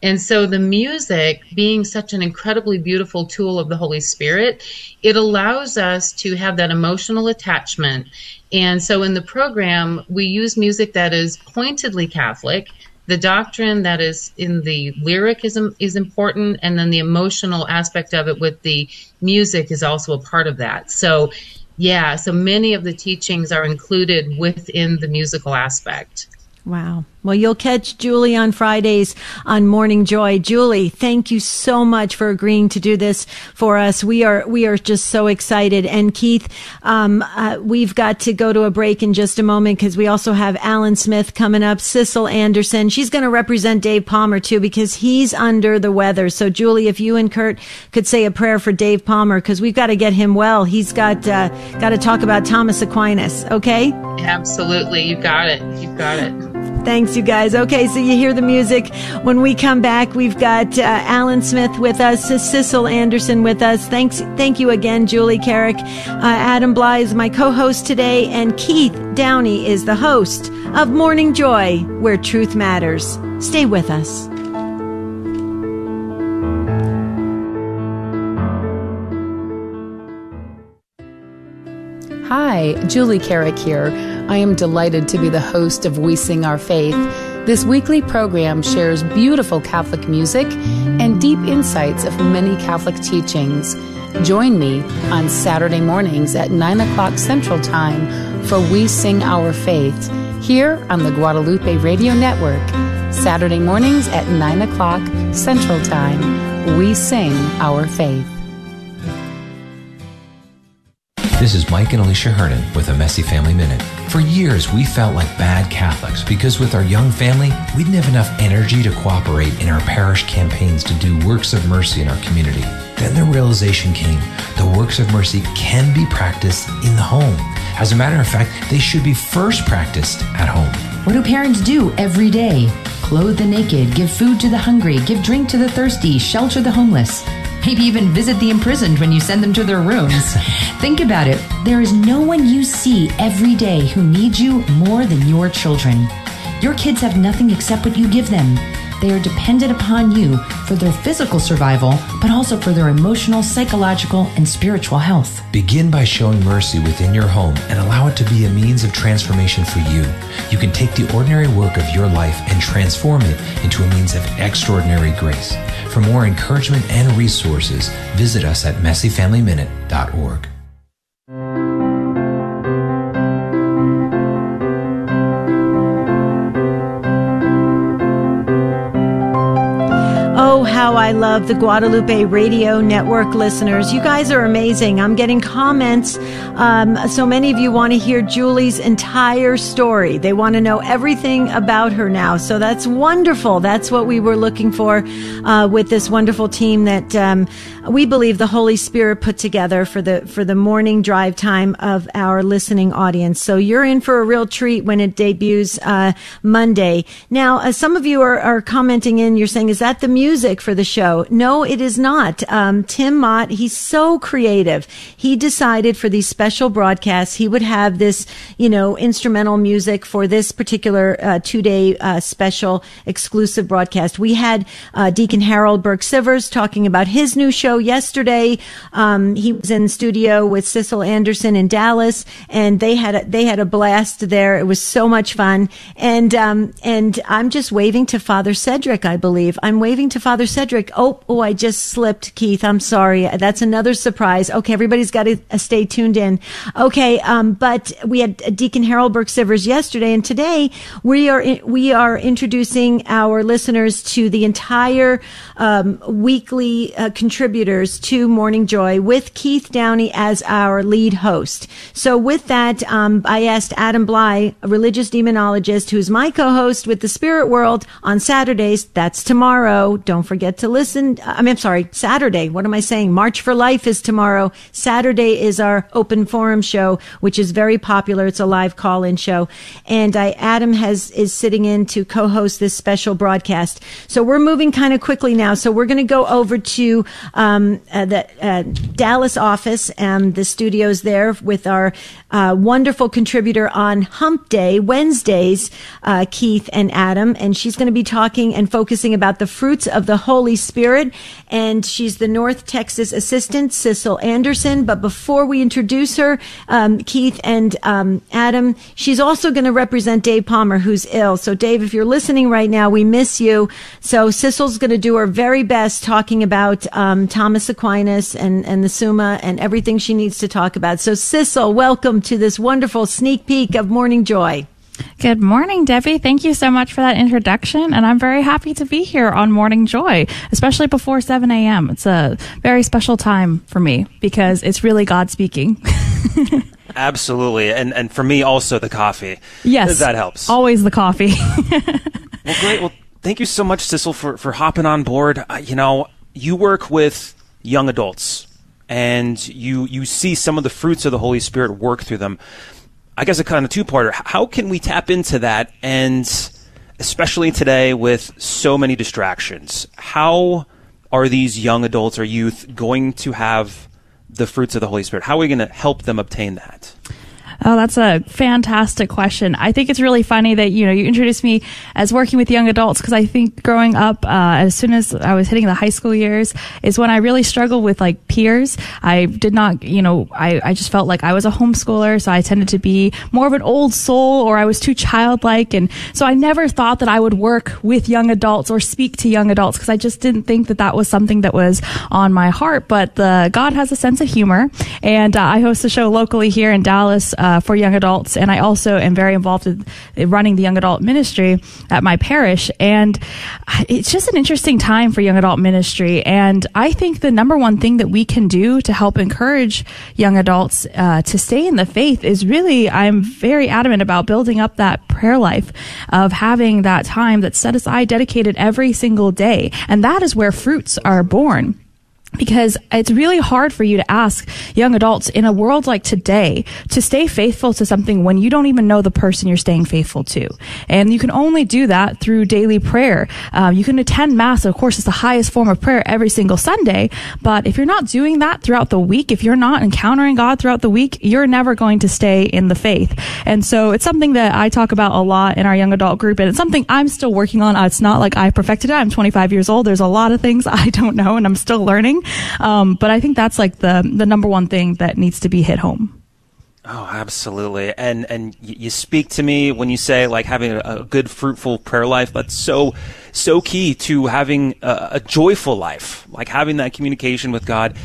And so the music being such an incredibly beautiful tool of the Holy Spirit, it allows us to have that emotional attachment. And so in the program, we use music that is pointedly Catholic. The doctrine that is in the lyric is, is important, and then the emotional aspect of it with the music is also a part of that. So, yeah, so many of the teachings are included within the musical aspect. Wow. Well, you'll catch Julie on Fridays on Morning Joy. Julie, thank you so much for agreeing to do this for us. We are we are just so excited. And Keith, um, uh, we've got to go to a break in just a moment because we also have Alan Smith coming up. Sissel Anderson, she's going to represent Dave Palmer too because he's under the weather. So, Julie, if you and Kurt could say a prayer for Dave Palmer because we've got to get him well. He's got uh, got to talk about Thomas Aquinas. Okay? Absolutely, you got it. You got it. Thanks, you guys. Okay, so you hear the music. When we come back, we've got uh, Alan Smith with us, Sissel Anderson with us. Thanks, thank you again, Julie Carrick. Uh, Adam Blai is my co-host today, and Keith Downey is the host of Morning Joy, where truth matters. Stay with us. Hi, Julie Carrick here. I am delighted to be the host of We Sing Our Faith. This weekly program shares beautiful Catholic music and deep insights of many Catholic teachings. Join me on Saturday mornings at 9 o'clock Central Time for We Sing Our Faith here on the Guadalupe Radio Network. Saturday mornings at 9 o'clock Central Time. We Sing Our Faith. This is Mike and Alicia Hernon with a Messy Family Minute. For years, we felt like bad Catholics because with our young family, we didn't have enough energy to cooperate in our parish campaigns to do works of mercy in our community. Then the realization came the works of mercy can be practiced in the home. As a matter of fact, they should be first practiced at home. What do parents do every day? Clothe the naked, give food to the hungry, give drink to the thirsty, shelter the homeless. Maybe even visit the imprisoned when you send them to their rooms. Think about it. There is no one you see every day who needs you more than your children. Your kids have nothing except what you give them. They are dependent upon you for their physical survival, but also for their emotional, psychological, and spiritual health. Begin by showing mercy within your home and allow it to be a means of transformation for you. You can take the ordinary work of your life and transform it into a means of extraordinary grace. For more encouragement and resources, visit us at messyfamilyminute.org. I love the Guadalupe Radio Network listeners. You guys are amazing. I'm getting comments. Um, so many of you want to hear Julie's entire story. They want to know everything about her now. So that's wonderful. That's what we were looking for uh, with this wonderful team that um, we believe the Holy Spirit put together for the for the morning drive time of our listening audience. So you're in for a real treat when it debuts uh, Monday. Now, uh, some of you are, are commenting in. You're saying, "Is that the music for the show?" No, it is not. Um, Tim Mott, he's so creative. He decided for these special broadcasts, he would have this, you know, instrumental music for this particular uh, two day uh, special exclusive broadcast. We had uh, Deacon Harold Burke Sivers talking about his new show yesterday. Um, he was in studio with Sissel Anderson in Dallas, and they had a, they had a blast there. It was so much fun, and um, and I'm just waving to Father Cedric. I believe I'm waving to Father Cedric. Oh, oh, I just slipped, Keith. I'm sorry. That's another surprise. Okay, everybody's got to uh, stay tuned in. Okay, um, but we had Deacon Harold Burke Sivers yesterday, and today we are we are introducing our listeners to the entire um, weekly uh, contributors to Morning Joy with Keith Downey as our lead host. So with that, um, I asked Adam Blai, a religious demonologist who's my co-host with the Spirit World on Saturdays. That's tomorrow. Don't forget to listen. I mean, I'm sorry, Saturday. What am I saying? March for Life is tomorrow. Saturday is our open forum show, which is very popular. It's a live call-in show. And I, Adam has, is sitting in to co-host this special broadcast. So we're moving kind of quickly now. So we're going to go over to, um, uh, the, uh, Dallas office and the studios there with our, uh, wonderful contributor on Hump Day, Wednesdays, uh, Keith and Adam. And she's going to be talking and focusing about the fruits of the Holy Spirit. And she's the North Texas assistant, Sissel Anderson. But before we introduce her, um, Keith and um, Adam, she's also going to represent Dave Palmer, who's ill. So, Dave, if you're listening right now, we miss you. So, Sissel's going to do her very best talking about um, Thomas Aquinas and, and the Summa and everything she needs to talk about. So, Sissel, welcome to this wonderful sneak peek of Morning Joy. Good morning, Debbie. Thank you so much for that introduction. And I'm very happy to be here on Morning Joy, especially before 7 a.m. It's a very special time for me because it's really God speaking. Absolutely. And, and for me, also the coffee. Yes. That helps. Always the coffee. well, great. Well, thank you so much, Sissel, for, for hopping on board. Uh, you know, you work with young adults and you, you see some of the fruits of the Holy Spirit work through them. I guess a kind of two parter. How can we tap into that? And especially today with so many distractions, how are these young adults or youth going to have the fruits of the Holy Spirit? How are we going to help them obtain that? Oh, that's a fantastic question. I think it's really funny that, you know, you introduced me as working with young adults because I think growing up, uh, as soon as I was hitting the high school years is when I really struggled with like peers. I did not, you know, I, I just felt like I was a homeschooler. So I tended to be more of an old soul or I was too childlike. And so I never thought that I would work with young adults or speak to young adults because I just didn't think that that was something that was on my heart. But the God has a sense of humor and uh, I host a show locally here in Dallas. Uh, uh, for young adults, and I also am very involved in, in running the young adult ministry at my parish. And it's just an interesting time for young adult ministry. And I think the number one thing that we can do to help encourage young adults uh, to stay in the faith is really, I'm very adamant about building up that prayer life of having that time that's set aside, dedicated every single day. And that is where fruits are born because it's really hard for you to ask young adults in a world like today to stay faithful to something when you don't even know the person you're staying faithful to. And you can only do that through daily prayer. Um, you can attend mass. Of course, it's the highest form of prayer every single Sunday. But if you're not doing that throughout the week, if you're not encountering God throughout the week, you're never going to stay in the faith. And so it's something that I talk about a lot in our young adult group. And it's something I'm still working on. It's not like I perfected it. I'm 25 years old. There's a lot of things I don't know and I'm still learning. Um, but I think that's like the the number one thing that needs to be hit home. Oh, absolutely. And and you speak to me when you say like having a, a good fruitful prayer life. That's so so key to having a, a, joyful life, like having that communication with God.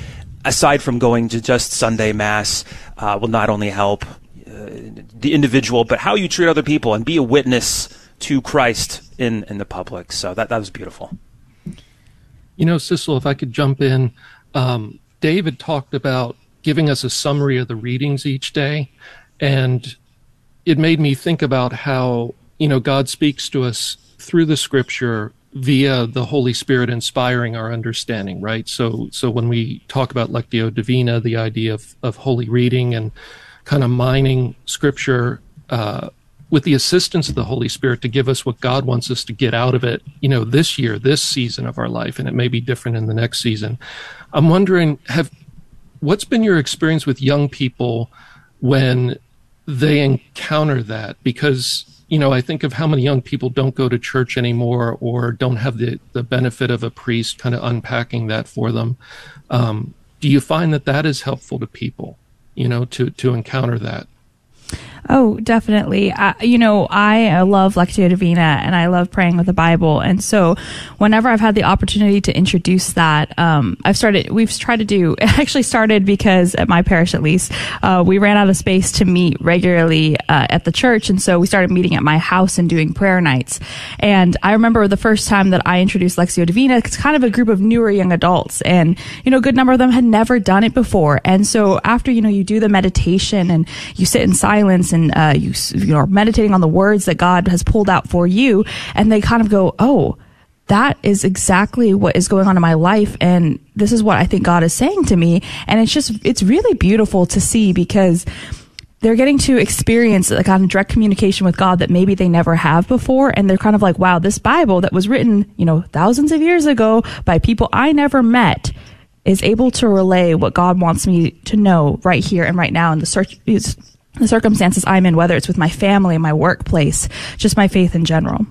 Aside from going to just Sunday mass, uh, will not only help uh, the individual, but how you treat other people and be a witness to Christ in in the public. So that that was beautiful. You know, Sissel, if I could jump in, um, David talked about giving us a summary of the readings each day. And it made me think about how, you know, God speaks to us through the scripture via the Holy Spirit inspiring our understanding, right? So, so when we talk about Lectio Divina, the idea of, of holy reading and kind of mining scripture, uh, with the assistance of the Holy Spirit to give us what God wants us to get out of it, you know, this year, this season of our life, and it may be different in the next season. I'm wondering, have, what's been your experience with young people when they encounter that? Because you know, I think of how many young people don't go to church anymore or don't have the, the benefit of a priest kind of unpacking that for them. Um, do you find that that is helpful to people, you know, to, to encounter that? Oh, definitely. I, you know, I love Lectio Divina and I love praying with the Bible. And so whenever I've had the opportunity to introduce that, um, I've started, we've tried to do, it actually started because at my parish at least, uh, we ran out of space to meet regularly uh, at the church. And so we started meeting at my house and doing prayer nights. And I remember the first time that I introduced Lectio Divina, it's kind of a group of newer young adults. And, you know, a good number of them had never done it before. And so after, you know, you do the meditation and you sit in silence and uh, you, you are meditating on the words that God has pulled out for you, and they kind of go, oh, that is exactly what is going on in my life and this is what I think God is saying to me. And it's just it's really beautiful to see because they're getting to experience kind of direct communication with God that maybe they never have before and they're kind of like wow this Bible that was written you know thousands of years ago by people I never met is able to relay what God wants me to know right here and right now in the search the circumstances I'm in, whether it's with my family, my workplace, just my faith in general.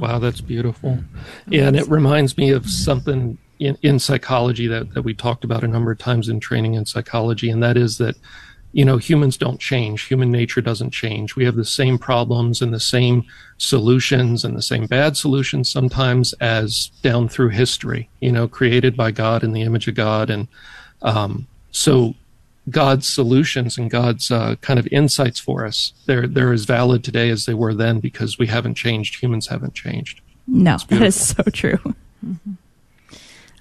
Wow, that's beautiful. Yeah, and it reminds me of something in, in psychology that, that we talked about a number of times in training in psychology, and that is that, you know, humans don't change. Human nature doesn't change. We have the same problems and the same solutions and the same bad solutions sometimes as down through history, you know, created by God in the image of God. And um, so God's solutions and God's uh, kind of insights for us. They're they're as valid today as they were then because we haven't changed. Humans haven't changed. No, that is so true. Mm-hmm.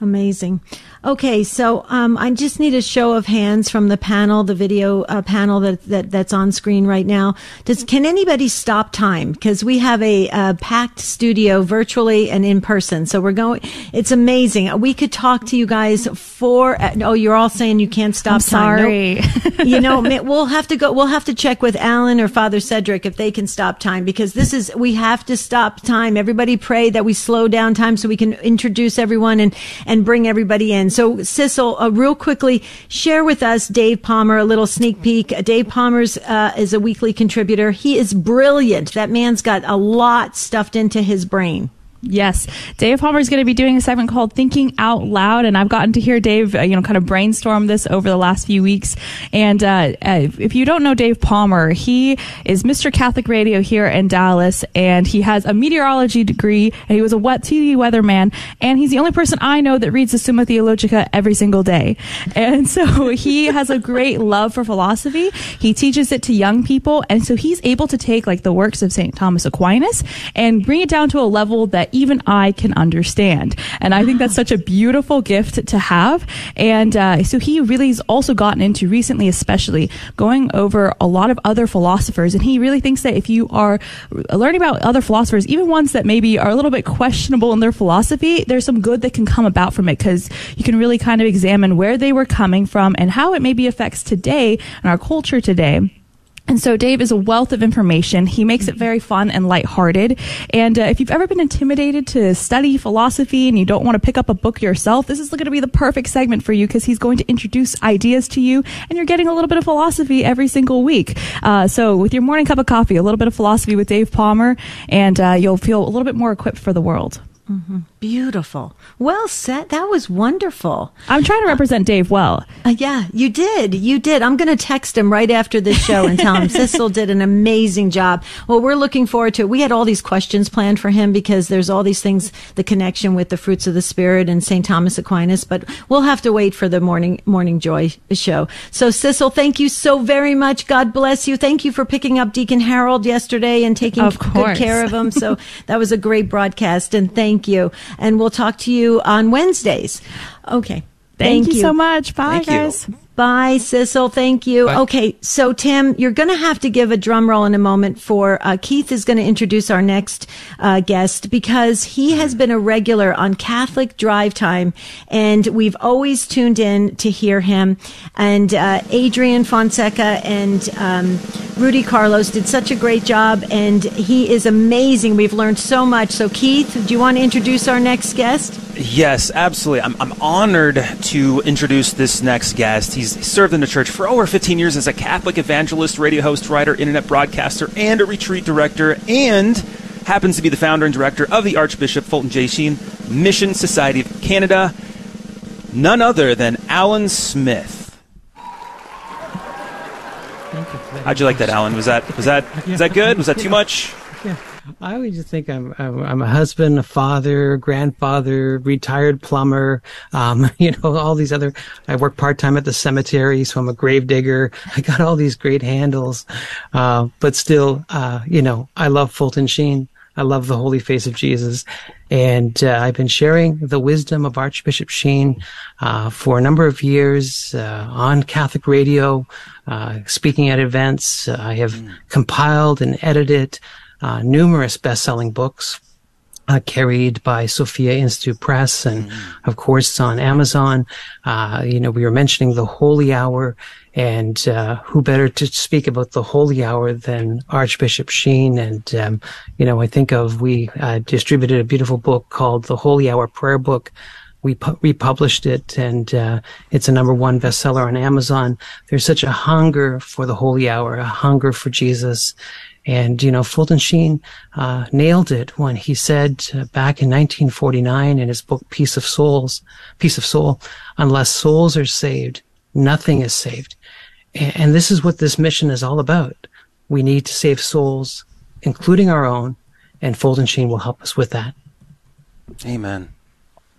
Amazing. Okay, so um, I just need a show of hands from the panel, the video uh, panel that, that that's on screen right now. Does can anybody stop time? Because we have a, a, packed studio, virtually and in person. So we're going. It's amazing. We could talk to you guys for. Uh, oh, you're all saying you can't stop I'm sorry. time. Nope. you know, we'll have to go. We'll have to check with Alan or Father Cedric if they can stop time because this is we have to stop time. Everybody pray that we slow down time so we can introduce everyone and and bring everybody in. So, Sissel, uh, real quickly, share with us Dave Palmer a little sneak peek. Dave Palmer's uh, is a weekly contributor. He is brilliant. That man's got a lot stuffed into his brain. Yes, Dave Palmer is going to be doing a segment called "Thinking Out Loud," and I've gotten to hear Dave, uh, you know, kind of brainstorm this over the last few weeks. And uh, if you don't know Dave Palmer, he is Mr. Catholic Radio here in Dallas, and he has a meteorology degree, and he was a wet TV weatherman, and he's the only person I know that reads the Summa Theologica every single day. And so he has a great love for philosophy. He teaches it to young people, and so he's able to take like the works of Saint Thomas Aquinas and bring it down to a level that even I can understand. And I think that's such a beautiful gift to have. And uh, so he really has also gotten into recently, especially going over a lot of other philosophers. And he really thinks that if you are learning about other philosophers, even ones that maybe are a little bit questionable in their philosophy, there's some good that can come about from it because you can really kind of examine where they were coming from and how it maybe affects today and our culture today. And so Dave is a wealth of information. He makes it very fun and lighthearted. And uh, if you've ever been intimidated to study philosophy and you don't want to pick up a book yourself, this is going to be the perfect segment for you because he's going to introduce ideas to you and you're getting a little bit of philosophy every single week. Uh, so with your morning cup of coffee, a little bit of philosophy with Dave Palmer and uh, you'll feel a little bit more equipped for the world. Mm-hmm. Beautiful. Well said. That was wonderful. I'm trying to represent Dave well. Uh, yeah, you did. You did. I'm going to text him right after this show and tell him Sissel did an amazing job. Well, we're looking forward to it. We had all these questions planned for him because there's all these things, the connection with the fruits of the spirit and St. Thomas Aquinas, but we'll have to wait for the morning, morning joy show. So Sissel, thank you so very much. God bless you. Thank you for picking up Deacon Harold yesterday and taking good care of him. So that was a great broadcast and Thank you. And we'll talk to you on Wednesdays. Okay. Thank, Thank you, you so much. Bye, Thank guys. You. Bye, Sissel. Thank you. Bye. Okay, so Tim, you're going to have to give a drum roll in a moment for uh, Keith is going to introduce our next uh, guest because he has been a regular on Catholic Drive Time, and we've always tuned in to hear him. And uh, Adrian Fonseca and um, Rudy Carlos did such a great job, and he is amazing. We've learned so much. So, Keith, do you want to introduce our next guest? Yes, absolutely. I'm, I'm honored to introduce this next guest. He's served in the church for over 15 years as a Catholic evangelist, radio host, writer, internet broadcaster, and a retreat director, and happens to be the founder and director of the Archbishop Fulton J. Sheen Mission Society of Canada. None other than Alan Smith. How'd you like that, Alan? Was that was that was that good? Was that too much? I always just think I'm, I'm, I'm a husband, a father, grandfather, retired plumber. Um, you know, all these other. I work part time at the cemetery, so I'm a grave digger. I got all these great handles, uh, but still, uh, you know, I love Fulton Sheen. I love the holy face of Jesus. And uh, I've been sharing the wisdom of Archbishop Sheen uh, for a number of years uh, on Catholic radio, uh, speaking at events. I have mm. compiled and edited uh, numerous best-selling books uh, carried by Sophia Institute Press, and mm-hmm. of course on Amazon. Uh, you know, we were mentioning the Holy Hour, and uh, who better to speak about the Holy Hour than Archbishop Sheen? And um, you know, I think of we uh, distributed a beautiful book called the Holy Hour Prayer Book. We pu- republished it, and uh, it's a number one bestseller on Amazon. There's such a hunger for the Holy Hour, a hunger for Jesus, and, you know, Fulton Sheen uh, nailed it when he said uh, back in 1949 in his book, Peace of Souls, Peace of Soul, unless souls are saved, nothing is saved. And, and this is what this mission is all about. We need to save souls, including our own, and Fulton Sheen will help us with that. Amen.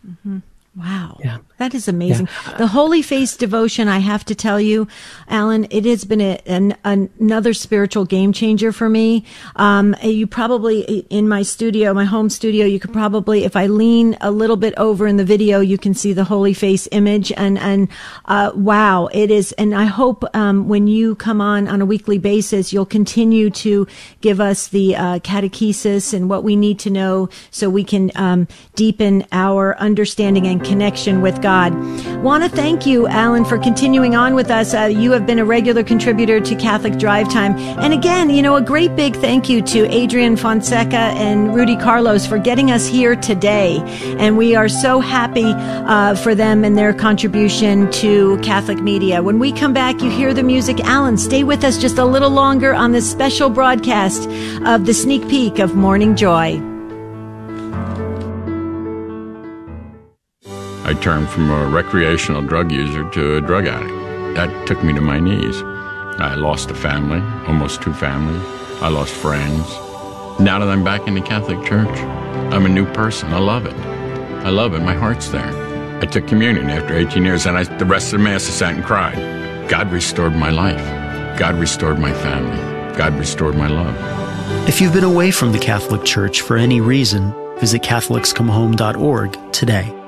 Mm-hmm. Wow. Yeah. That is amazing. Yeah. The Holy Face devotion, I have to tell you, Alan, it has been a, an, another spiritual game changer for me. Um, you probably, in my studio, my home studio, you could probably, if I lean a little bit over in the video, you can see the Holy Face image. And, and, uh, wow, it is. And I hope, um, when you come on on a weekly basis, you'll continue to give us the, uh, catechesis and what we need to know so we can, um, deepen our understanding and connection with God. Want to thank you, Alan, for continuing on with us. Uh, you have been a regular contributor to Catholic Drive Time. And again, you know, a great big thank you to Adrian Fonseca and Rudy Carlos for getting us here today. And we are so happy uh, for them and their contribution to Catholic media. When we come back, you hear the music. Alan, stay with us just a little longer on this special broadcast of the sneak peek of Morning Joy. I turned from a recreational drug user to a drug addict. That took me to my knees. I lost a family, almost two families. I lost friends. Now that I'm back in the Catholic Church, I'm a new person. I love it. I love it. My heart's there. I took communion after 18 years, and I, the rest of the Mass I sat and cried. God restored my life. God restored my family. God restored my love. If you've been away from the Catholic Church for any reason, visit CatholicsComeHome.org today.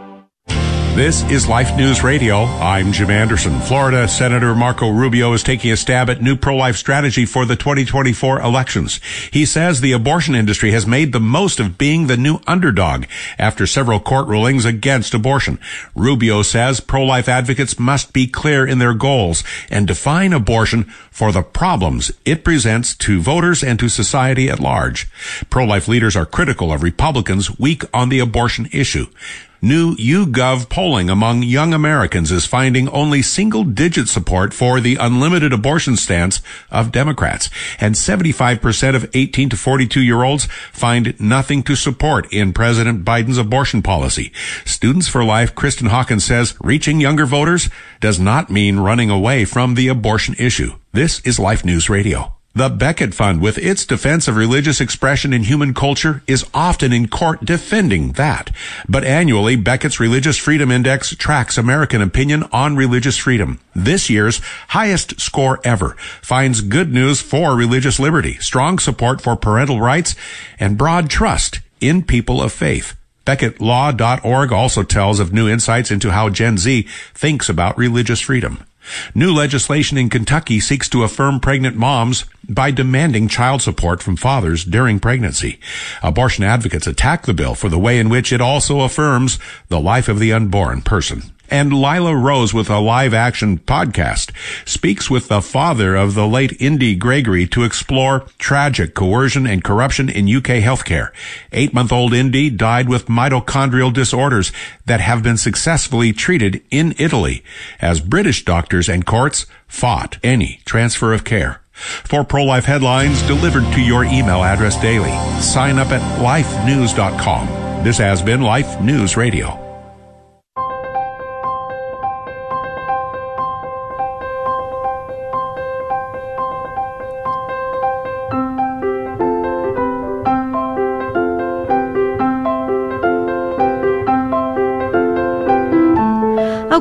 This is Life News Radio. I'm Jim Anderson. Florida Senator Marco Rubio is taking a stab at new pro-life strategy for the 2024 elections. He says the abortion industry has made the most of being the new underdog after several court rulings against abortion. Rubio says pro-life advocates must be clear in their goals and define abortion for the problems it presents to voters and to society at large. Pro-life leaders are critical of Republicans weak on the abortion issue. New YouGov polling among young Americans is finding only single digit support for the unlimited abortion stance of Democrats. And 75% of 18 to 42 year olds find nothing to support in President Biden's abortion policy. Students for Life, Kristan Hawkins says reaching younger voters does not mean running away from the abortion issue. This is Life News Radio. The Becket Fund, with its defense of religious expression in human culture, is often in court defending that. But annually, Becket's Religious Freedom Index tracks American opinion on religious freedom. This year's highest score ever finds good news for religious liberty, strong support for parental rights, and broad trust in people of faith. BecketLaw.org also tells of new insights into how Gen Z thinks about religious freedom. New legislation in Kentucky seeks to affirm pregnant moms by demanding child support from fathers during pregnancy. Abortion advocates attack the bill for the way in which it also affirms the life of the unborn person. And Lila Rose with a live action podcast speaks with the father of the late Indi Gregory to explore tragic coercion and corruption in UK healthcare. Eight month old Indi died with mitochondrial disorders that have been successfully treated in Italy as British doctors and courts fought any transfer of care. For pro-life headlines delivered to your email address daily, sign up at lifenews.com. This has been Life News Radio.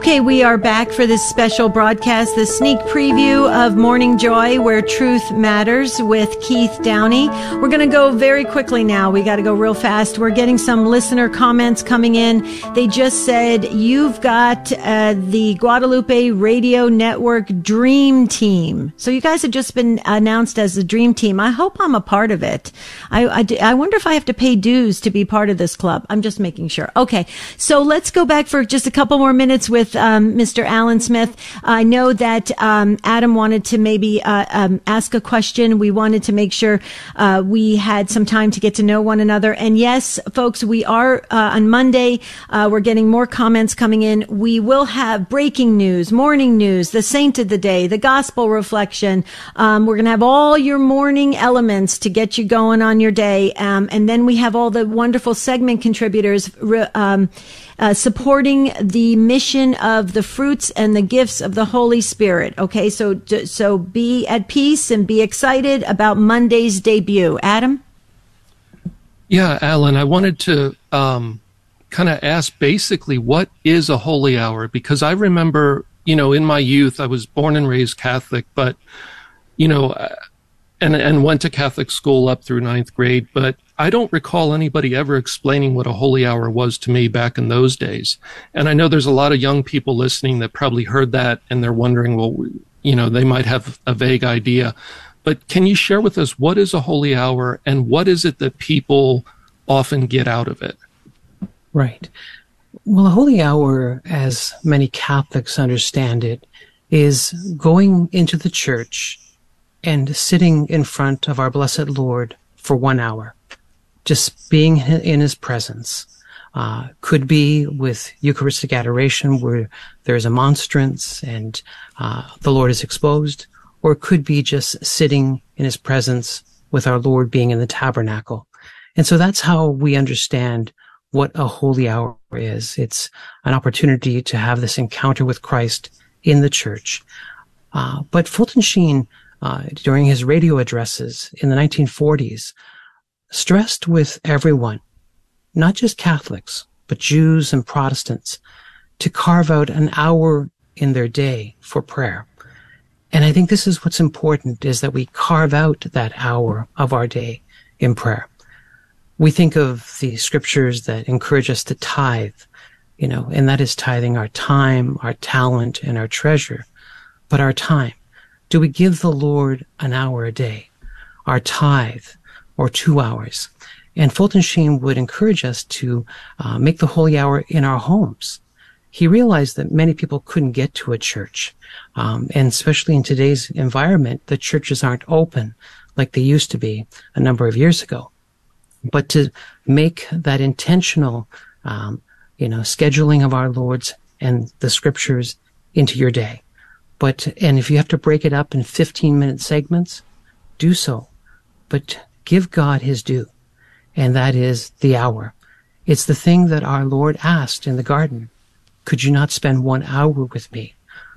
Okay, we are back for this special broadcast, the sneak preview of Morning Joy, where truth matters with Keith Downey. We're going to go very quickly now. We got to go real fast. We're getting some listener comments coming in. They just said, you've got uh, the Guadalupe Radio Network Dream Team. So you guys have just been announced as the Dream Team. I hope I'm a part of it. I, I, I wonder if I have to pay dues to be part of this club. I'm just making sure. Okay. So let's go back for just a couple more minutes with um, Mr. Alan Smith. I know that um, Adam wanted to maybe uh, um, ask a question. We wanted to make sure uh, we had some time to get to know one another. And yes, folks, we are uh, on Monday. Uh, we're getting more comments coming in. We will have breaking news, morning news, the saint of the day, the gospel reflection. Um, we're going to have all your morning elements to get you going on your day. Um, and then we have all the wonderful segment contributors. Um, uh, supporting the mission of the fruits and the gifts of the Holy Spirit. Okay, so so be at peace and be excited about Monday's debut. Adam. Yeah, Alan, I wanted to um, kind of ask basically what is a holy hour because I remember, you know, in my youth, I was born and raised Catholic, but you know, uh, and and went to Catholic school up through ninth grade, but I don't recall anybody ever explaining what a holy hour was to me back in those days. And I know there's a lot of young people listening that probably heard that and they're wondering, well, you know, they might have a vague idea. But can you share with us what is a holy hour and what is it that people often get out of it? Right. Well, a holy hour, as many Catholics understand it, is going into the church and sitting in front of our blessed Lord for one hour just being in his presence. Uh, could be with Eucharistic adoration where there's a monstrance and uh, the Lord is exposed, or it could be just sitting in his presence with our Lord being in the tabernacle. And so that's how we understand what a holy hour is. It's an opportunity to have this encounter with Christ in the church. Uh, but Fulton Sheen, uh, during his radio addresses in the 1940s, stressed with everyone, not just Catholics, but Jews and Protestants, to carve out an hour in their day for prayer. And I think this is what's important is that we carve out that hour of our day in prayer. We think of the scriptures that encourage us to tithe, you know, and that is tithing our time, our talent, and our treasure. But our time, do we give the Lord an hour a day? Our tithe, or two hours. And Fulton Sheen would encourage us to uh, make the holy hour in our homes. He realized that many people couldn't get to a church. Um, and especially in today's environment, the churches aren't open like they used to be a number of years ago. But to make that intentional, um, you know, scheduling of our Lord's and the scriptures into your day. But, and if you have to break it up in 15 minute segments, do so. But give God his due, and that is the hour. It's the thing that our Lord asked in the garden. Could you not spend one hour with me?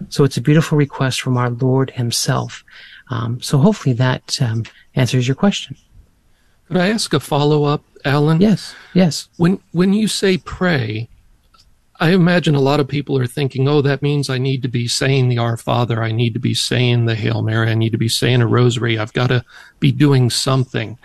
So it's a beautiful request from our Lord himself. Um, so hopefully that um, answers your question. Could I ask a follow up, Alan? Yes, yes. When when you say pray, I imagine a lot of people are thinking, oh, that means I need to be saying the Our Father. I need to be saying the Hail Mary. I need to be saying a rosary. I've got to be doing something.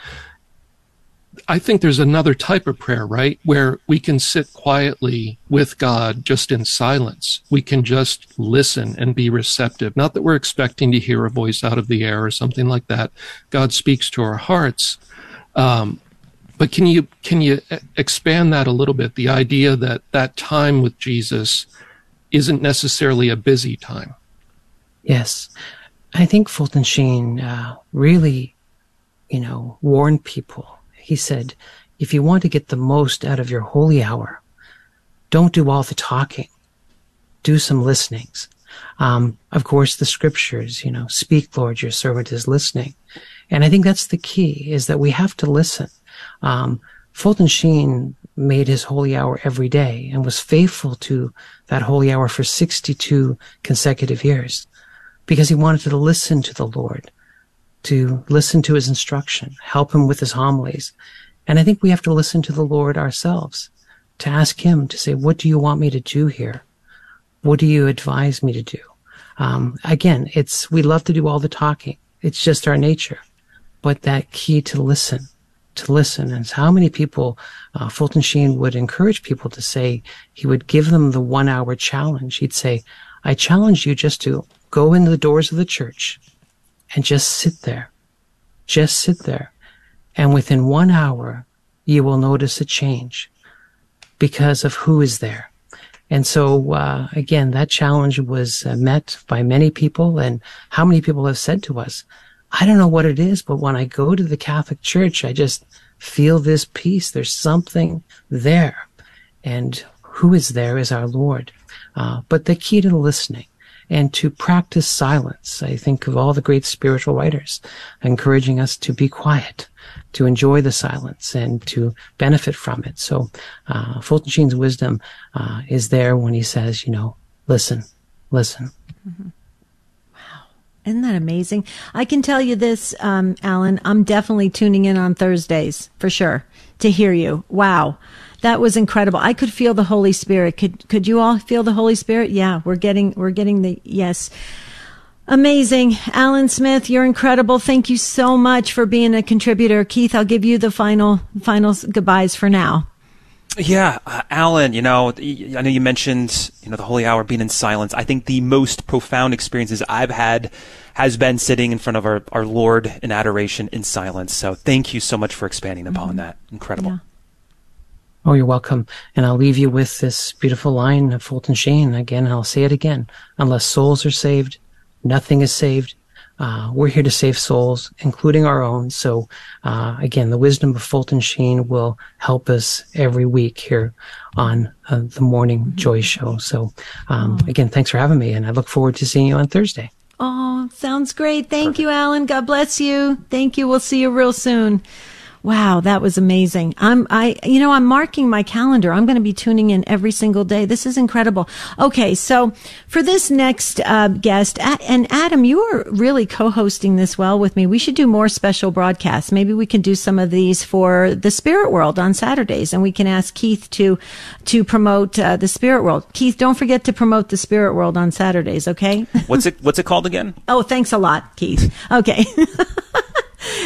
I think there's another type of prayer, right? Where we can sit quietly with God just in silence. We can just listen and be receptive. Not that we're expecting to hear a voice out of the air or something like that. God speaks to our hearts. Um, but can you can you expand that a little bit? The idea that that time with Jesus isn't necessarily a busy time. Yes, I think Fulton Sheen uh, really, you know, warned people. He said, if you want to get the most out of your holy hour, don't do all the talking. Do some listenings. Um, of course, the scriptures, you know, speak, Lord, your servant is listening. And I think that's the key is that we have to listen. Um, Fulton Sheen made his holy hour every day and was faithful to that holy hour for 62 consecutive years because he wanted to listen to the Lord, to listen to his instruction, help him with his homilies. And I think we have to listen to the Lord ourselves, to ask him to say, what do you want me to do here? What do you advise me to do? Um, again, it's, we love to do all the talking. It's just our nature. But that key to listen, to listen. And how many people, uh, Fulton Sheen would encourage people to say, he would give them the one hour challenge. He'd say, I challenge you just to go into the doors of the church and just sit there. Just sit there. And within one hour, you will notice a change because of who is there. And so, uh, again, that challenge was uh, met by many people. And how many people have said to us, I don't know what it is, but when I go to the Catholic Church, I just feel this peace. There's something there. And who is there is our Lord. Uh, but the key to listening and to practice silence. I think of all the great spiritual writers encouraging us to be quiet, to enjoy the silence and to benefit from it. So, uh, Fulton Sheen's wisdom, uh, is there when he says, you know, listen, listen. Mm-hmm. Isn't that amazing? I can tell you this, um, Alan. I'm definitely tuning in on Thursdays for sure to hear you. Wow. That was incredible. I could feel the Holy Spirit. Could, could you all feel the Holy Spirit? Yeah, we're getting, we're getting the, yes. Amazing. Alan Smith, you're incredible. Thank you so much for being a contributor. Keith, I'll give you the final, final goodbyes for now. Yeah, uh, Alan, you know, I know you mentioned, you know, the holy hour being in silence. I think the most profound experiences I've had has been sitting in front of our, our Lord in adoration in silence. So thank you so much for expanding upon mm-hmm. that. Incredible. Yeah. Oh, you're welcome. And I'll leave you with this beautiful line of Fulton Sheen. Again, I'll say it again. Unless souls are saved, nothing is saved. Uh, we're here to save souls, including our own. So, uh, again, the wisdom of Fulton Sheen will help us every week here on uh, the Morning. Joy Show. So, um, oh. again, thanks for having me, and I look forward to seeing you on Thursday. Oh, sounds great. Thank Perfect. you, Alan. God bless you. Thank you. We'll see you real soon. Wow, that was amazing. I'm, I, you know, I'm marking my calendar. I'm going to be tuning in every single day. This is incredible. Okay. So for this next, uh, guest, and Adam, you are really co-hosting this well with me. We should do more special broadcasts. Maybe we can do some of these for the spirit world on Saturdays and we can ask Keith to, to promote, uh, the spirit world. Keith, don't forget to promote the spirit world on Saturdays. Okay. What's it, what's it called again? oh, thanks a lot, Keith. Okay.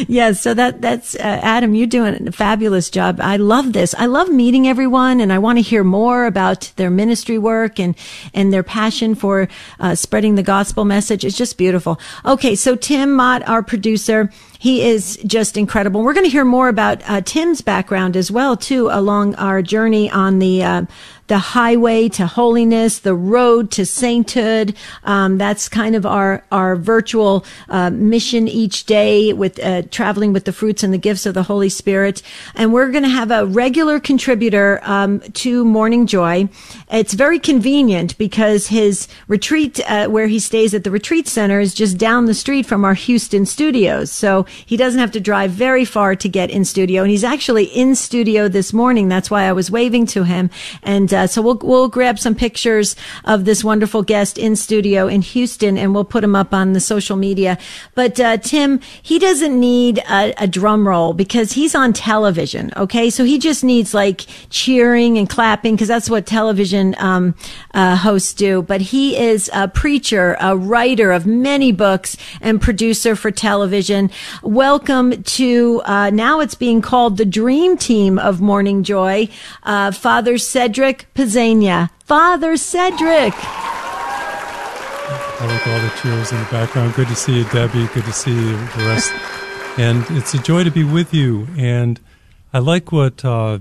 yes. So that, that's, uh, Adam, you're doing a fabulous job. I love this. I love meeting everyone and I want to hear more about their ministry work and, and their passion for, uh, spreading the gospel message. It's just beautiful. Okay. So Tim Mott, our producer, he is just incredible. We're going to hear more about uh, Tim's background as well, too, along our journey on the uh, the highway to holiness, the road to sainthood. Um, that's kind of our our virtual uh, mission each day with uh, traveling with the fruits and the gifts of the Holy Spirit. And we're going to have a regular contributor um, to Morning Joy. It's very convenient because his retreat, uh, where he stays at the retreat center, is just down the street from our Houston studios. So he doesn't have to drive very far to get in studio. And he's actually in studio this morning. That's why I was waving to him. And uh, so we'll we'll grab some pictures of this wonderful guest in studio in Houston, and we'll put them up on the social media. But uh, Tim, he doesn't need a, a drum roll because he's on television. Okay, so he just needs like cheering and clapping because that's what television um, uh, hosts do. But he is a preacher, a writer of many books, and producer for television. Welcome to uh, now it's being called the Dream Team of Morning Joy, uh, Father Cedric Pisegna. Father Cedric. I like all the cheers in the background. Good to see you, Debbie. Good to see you, the rest. and it's a joy to be with you. And I like what uh,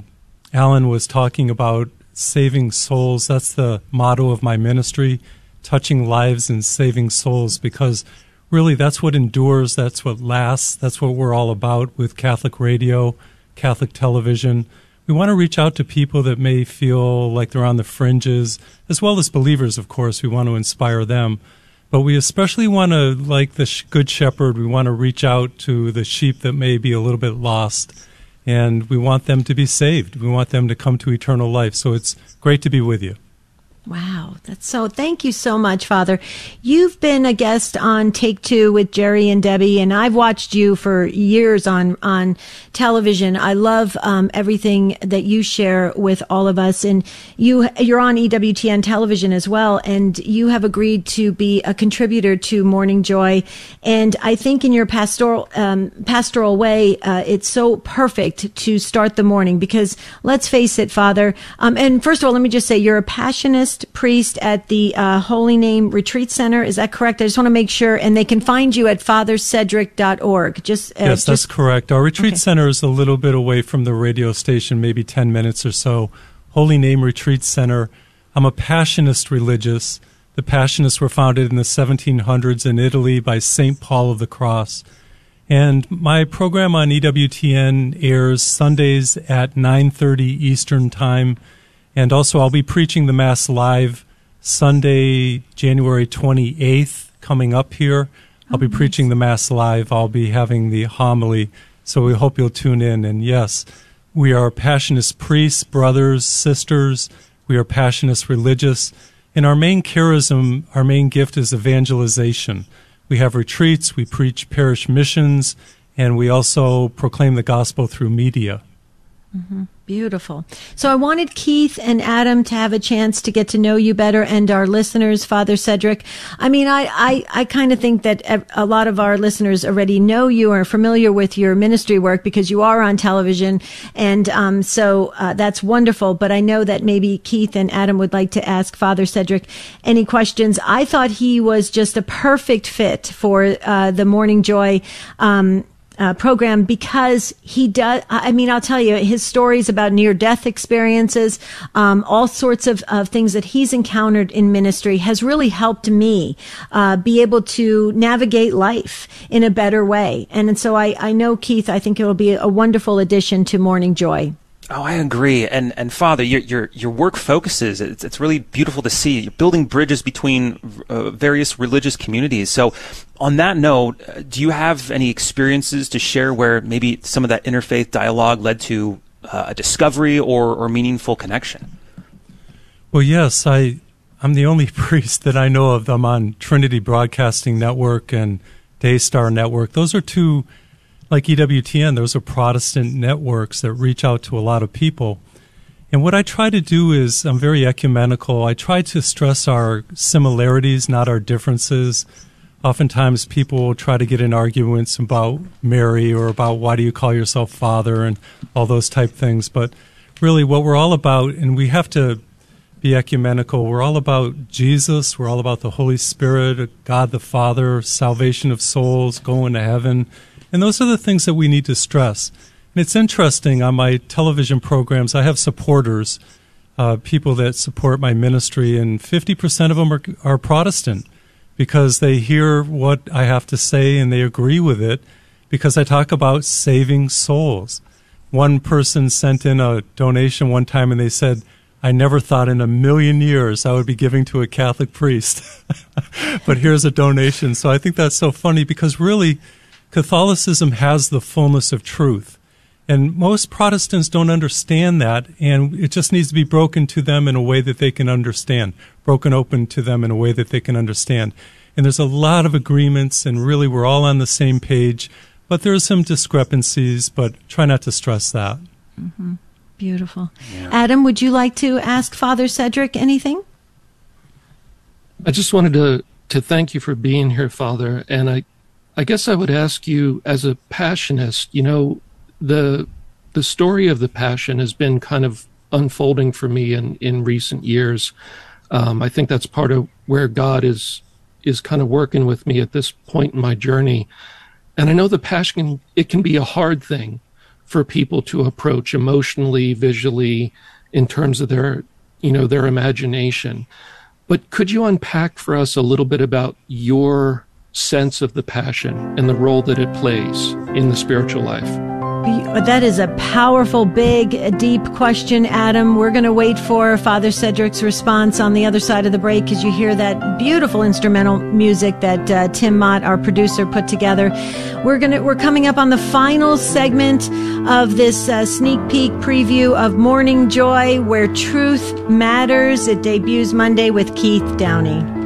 Alan was talking about saving souls. That's the motto of my ministry touching lives and saving souls because really that's what endures, that's what lasts, that's what we're all about with Catholic radio, Catholic television. We want to reach out to people that may feel like they're on the fringes, as well as believers, of course. We want to inspire them. But we especially want to, like the Good Shepherd, we want to reach out to the sheep that may be a little bit lost. And we want them to be saved. We want them to come to eternal life. So it's great to be with you. Wow, that's so. Thank you so much, Father. You've been a guest on Take Two with Jerry and Debbie, and I've watched you for years on on television. I love um, everything that you share with all of us, and you you're on EWTN television as well, and you have agreed to be a contributor to Morning Joy, and I think in your pastoral um, pastoral way, uh, it's so perfect to start the morning because let's face it, Father. Um, and first of all, let me just say you're a passionate priest at the uh, Holy Name Retreat Center. Is that correct? I just want to make sure. And they can find you at fathercedric.org. Just uh, Yes, that's correct. Our retreat okay. center is a little bit away from the radio station, maybe 10 minutes or so. Holy Name Retreat Center. I'm a Passionist religious. The Passionists were founded in the 1700s in Italy by St. Paul of the Cross. And my program on EWTN airs Sundays at 9:30 Eastern Time and also, I'll be preaching the Mass live Sunday, January 28th, coming up here. I'll be oh, preaching the Mass live. I'll be having the homily. So we hope you'll tune in. And yes, we are Passionist priests, brothers, sisters. We are Passionist religious. And our main charism, our main gift is evangelization. We have retreats, we preach parish missions, and we also proclaim the gospel through media. Mm-hmm. Beautiful. So I wanted Keith and Adam to have a chance to get to know you better and our listeners, Father Cedric. I mean, I, I, I kind of think that a lot of our listeners already know you or are familiar with your ministry work because you are on television. And, um, so, uh, that's wonderful. But I know that maybe Keith and Adam would like to ask Father Cedric any questions. I thought he was just a perfect fit for, uh, the Morning Joy, um, uh, program because he does. I mean, I'll tell you his stories about near death experiences, um, all sorts of, of things that he's encountered in ministry has really helped me uh, be able to navigate life in a better way. And, and so I, I know Keith. I think it will be a wonderful addition to Morning Joy. Oh, I agree. And and Father, your your your work focuses. It's it's really beautiful to see. You're building bridges between uh, various religious communities. So, on that note, uh, do you have any experiences to share where maybe some of that interfaith dialogue led to uh, a discovery or or meaningful connection? Well, yes, I I'm the only priest that I know of. I'm on Trinity Broadcasting Network and Daystar Network. Those are two like EWTN, those are Protestant networks that reach out to a lot of people. And what I try to do is, I'm very ecumenical. I try to stress our similarities, not our differences. Oftentimes, people will try to get in arguments about Mary or about why do you call yourself Father and all those type things. But really, what we're all about, and we have to be ecumenical, we're all about Jesus, we're all about the Holy Spirit, God the Father, salvation of souls, going to heaven and those are the things that we need to stress. And it's interesting on my television programs, I have supporters, uh, people that support my ministry, and 50% of them are, are Protestant because they hear what I have to say and they agree with it because I talk about saving souls. One person sent in a donation one time and they said, I never thought in a million years I would be giving to a Catholic priest. but here's a donation. So I think that's so funny because really, Catholicism has the fullness of truth. And most Protestants don't understand that, and it just needs to be broken to them in a way that they can understand, broken open to them in a way that they can understand. And there's a lot of agreements, and really we're all on the same page, but there are some discrepancies, but try not to stress that. Mm-hmm. Beautiful. Yeah. Adam, would you like to ask Father Cedric anything? I just wanted to, to thank you for being here, Father, and I I guess I would ask you, as a passionist, you know, the the story of the passion has been kind of unfolding for me in in recent years. Um, I think that's part of where God is is kind of working with me at this point in my journey. And I know the passion it can be a hard thing for people to approach emotionally, visually, in terms of their you know their imagination. But could you unpack for us a little bit about your sense of the passion and the role that it plays in the spiritual life? That is a powerful, big, deep question, Adam. We're going to wait for Father Cedric's response on the other side of the break as you hear that beautiful instrumental music that uh, Tim Mott, our producer, put together. We're going to we're coming up on the final segment of this uh, sneak peek preview of Morning Joy, where truth matters. It debuts Monday with Keith Downey.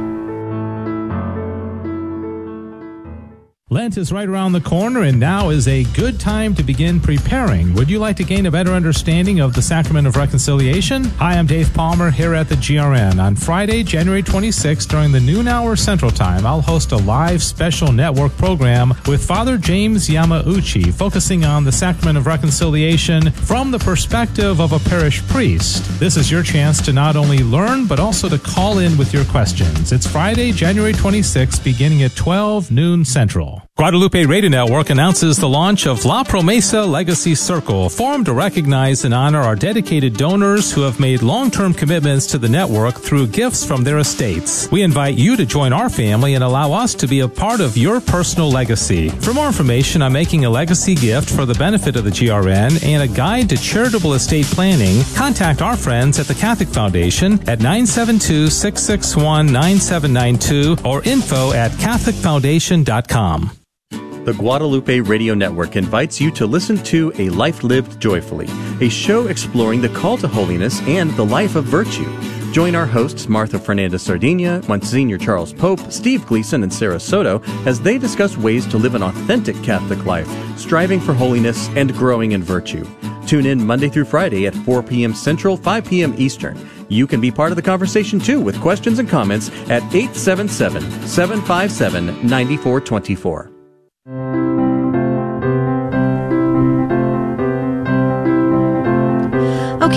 Lent is right around the corner, and now is a good time to begin preparing. Would you like to gain a better understanding of the Sacrament of Reconciliation? Hi, I'm Dave Palmer here at the GRN. On Friday, January 26th, during the noon hour Central Time, I'll host a live special network program with Father James Yamauchi, focusing on the Sacrament of Reconciliation from the perspective of a parish priest. This is your chance to not only learn, but also to call in with your questions. It's Friday, January 26th, beginning at 12 noon Central. Guadalupe Radio Network announces the launch of La Promesa Legacy Circle, formed to recognize and honor our dedicated donors who have made long-term commitments to the network through gifts from their estates. We invite you to join our family and allow us to be a part of your personal legacy. For more information on making a legacy gift for the benefit of the GRN and a guide to charitable estate planning, contact our friends at the Catholic Foundation at 972-661-9792 or info at catholicfoundation.com. The Guadalupe Radio Network invites you to listen to A Life Lived Joyfully, a show exploring the call to holiness and the life of virtue. Join our hosts, Martha Fernandez Sardina, Monsignor Charles Pope, Steve Gleason, and Sarah Soto, as they discuss ways to live an authentic Catholic life, striving for holiness and growing in virtue. Tune in Monday through Friday at 4 p.m. Central, 5 p.m. Eastern. You can be part of the conversation too with questions and comments at 877 757 9424.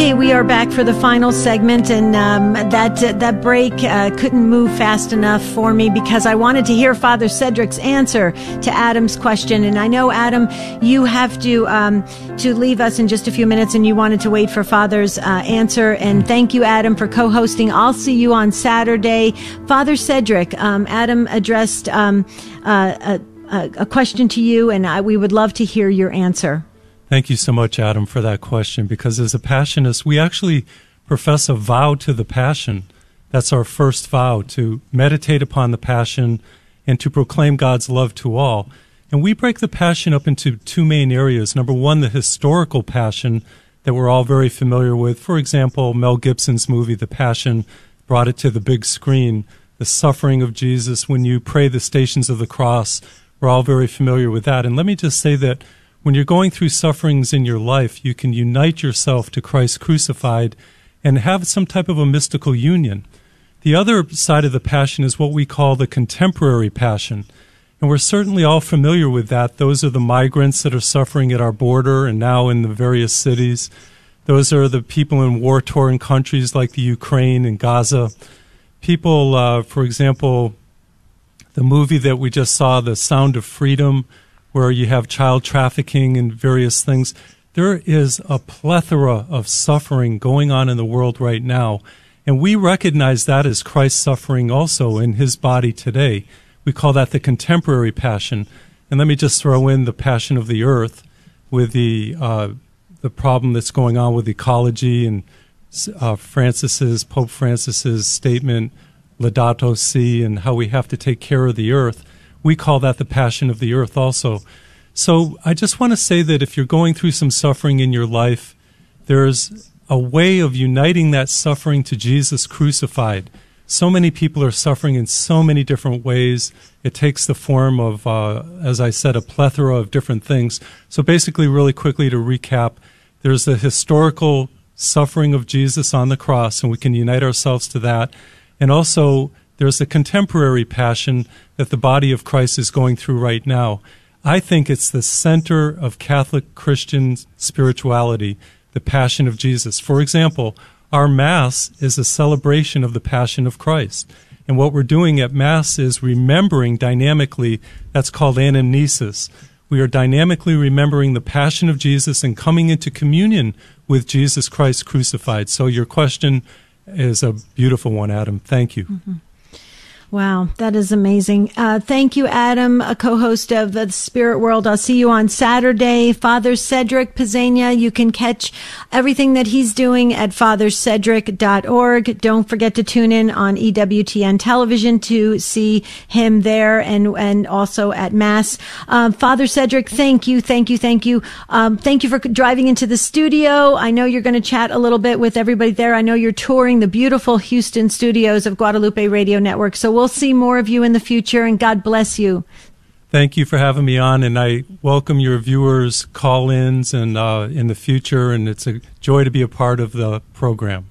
Okay, we are back for the final segment, and um, that uh, that break uh, couldn't move fast enough for me because I wanted to hear Father Cedric's answer to Adam's question. And I know Adam, you have to um, to leave us in just a few minutes, and you wanted to wait for Father's uh, answer. And thank you, Adam, for co-hosting. I'll see you on Saturday, Father Cedric. Um, Adam addressed um, uh, a, a, question to you, and I, we would love to hear your answer. Thank you so much, Adam, for that question. Because as a Passionist, we actually profess a vow to the Passion. That's our first vow to meditate upon the Passion and to proclaim God's love to all. And we break the Passion up into two main areas. Number one, the historical Passion that we're all very familiar with. For example, Mel Gibson's movie, The Passion, brought it to the big screen. The suffering of Jesus when you pray the stations of the cross. We're all very familiar with that. And let me just say that when you're going through sufferings in your life, you can unite yourself to Christ crucified and have some type of a mystical union. The other side of the passion is what we call the contemporary passion. And we're certainly all familiar with that. Those are the migrants that are suffering at our border and now in the various cities. Those are the people in war torn countries like the Ukraine and Gaza. People, uh, for example, the movie that we just saw, The Sound of Freedom, where you have child trafficking and various things. There is a plethora of suffering going on in the world right now. And we recognize that as Christ's suffering also in his body today. We call that the contemporary passion. And let me just throw in the passion of the earth with the, uh, the problem that's going on with ecology and uh, Francis's, Pope Francis's statement, Laudato Si, and how we have to take care of the earth we call that the passion of the earth also. So I just want to say that if you're going through some suffering in your life, there's a way of uniting that suffering to Jesus crucified. So many people are suffering in so many different ways. It takes the form of, uh, as I said, a plethora of different things. So basically, really quickly to recap, there's the historical suffering of Jesus on the cross, and we can unite ourselves to that. And also, There's a contemporary passion that the body of Christ is going through right now. I think it's the center of Catholic Christian spirituality, the passion of Jesus. For example, our Mass is a celebration of the passion of Christ. And what we're doing at Mass is remembering dynamically, that's called anamnesis. We are dynamically remembering the passion of Jesus and coming into communion with Jesus Christ crucified. So your question is a beautiful one, Adam. Thank you. Mm-hmm. Wow, that is amazing. Uh, thank you, Adam, a co-host of the Spirit World. I'll see you on Saturday. Father Cedric Pisegna, you can catch everything that he's doing at fathercedric.org. Don't forget to tune in on EWTN television to see him there and, and also at Mass. Um, Father Cedric, thank you, thank you, thank you. Um, thank you for driving into the studio. I know you're going to chat a little bit with everybody there. I know you're touring the beautiful Houston studios of Guadalupe Radio Network. So we'll we'll see more of you in the future, and God bless you. Thank you for having me on, and I welcome your viewers' call ins and uh, in the future, and it's a joy to be a part of the program.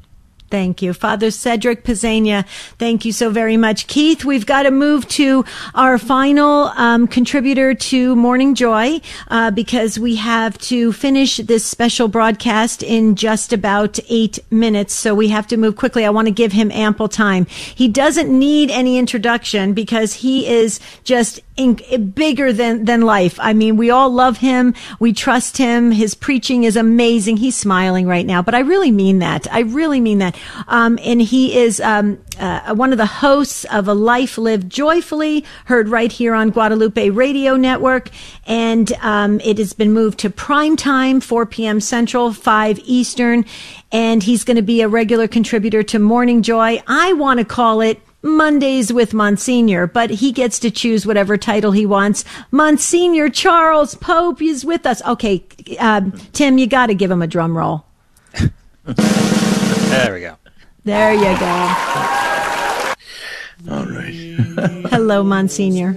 Thank you. Father Cedric Pisegna, thank you so very much. Keith, we've got to move to our final um, contributor to Morning Joy uh, because we have to finish this special broadcast in just about eight minutes. So we have to move quickly. I want to give him ample time. He doesn't need any introduction because he is just in, bigger than, than life. I mean, we all love him. We trust him. His preaching is amazing. He's smiling right now, but I really mean that. I really mean that. Um, and he is um, uh, one of the hosts of A Life Lived Joyfully, heard right here on Guadalupe Radio Network. And um, it has been moved to prime time, 4 p.m. Central, 5 Eastern. And he's going to be a regular contributor to Morning Joy. I want to call it Mondays with Monsignor, but he gets to choose whatever title he wants. Monsignor Charles Pope is with us. Okay, uh, Tim, you got to give him a drum roll. there we go. There you go. All right. Hello, Monsignor.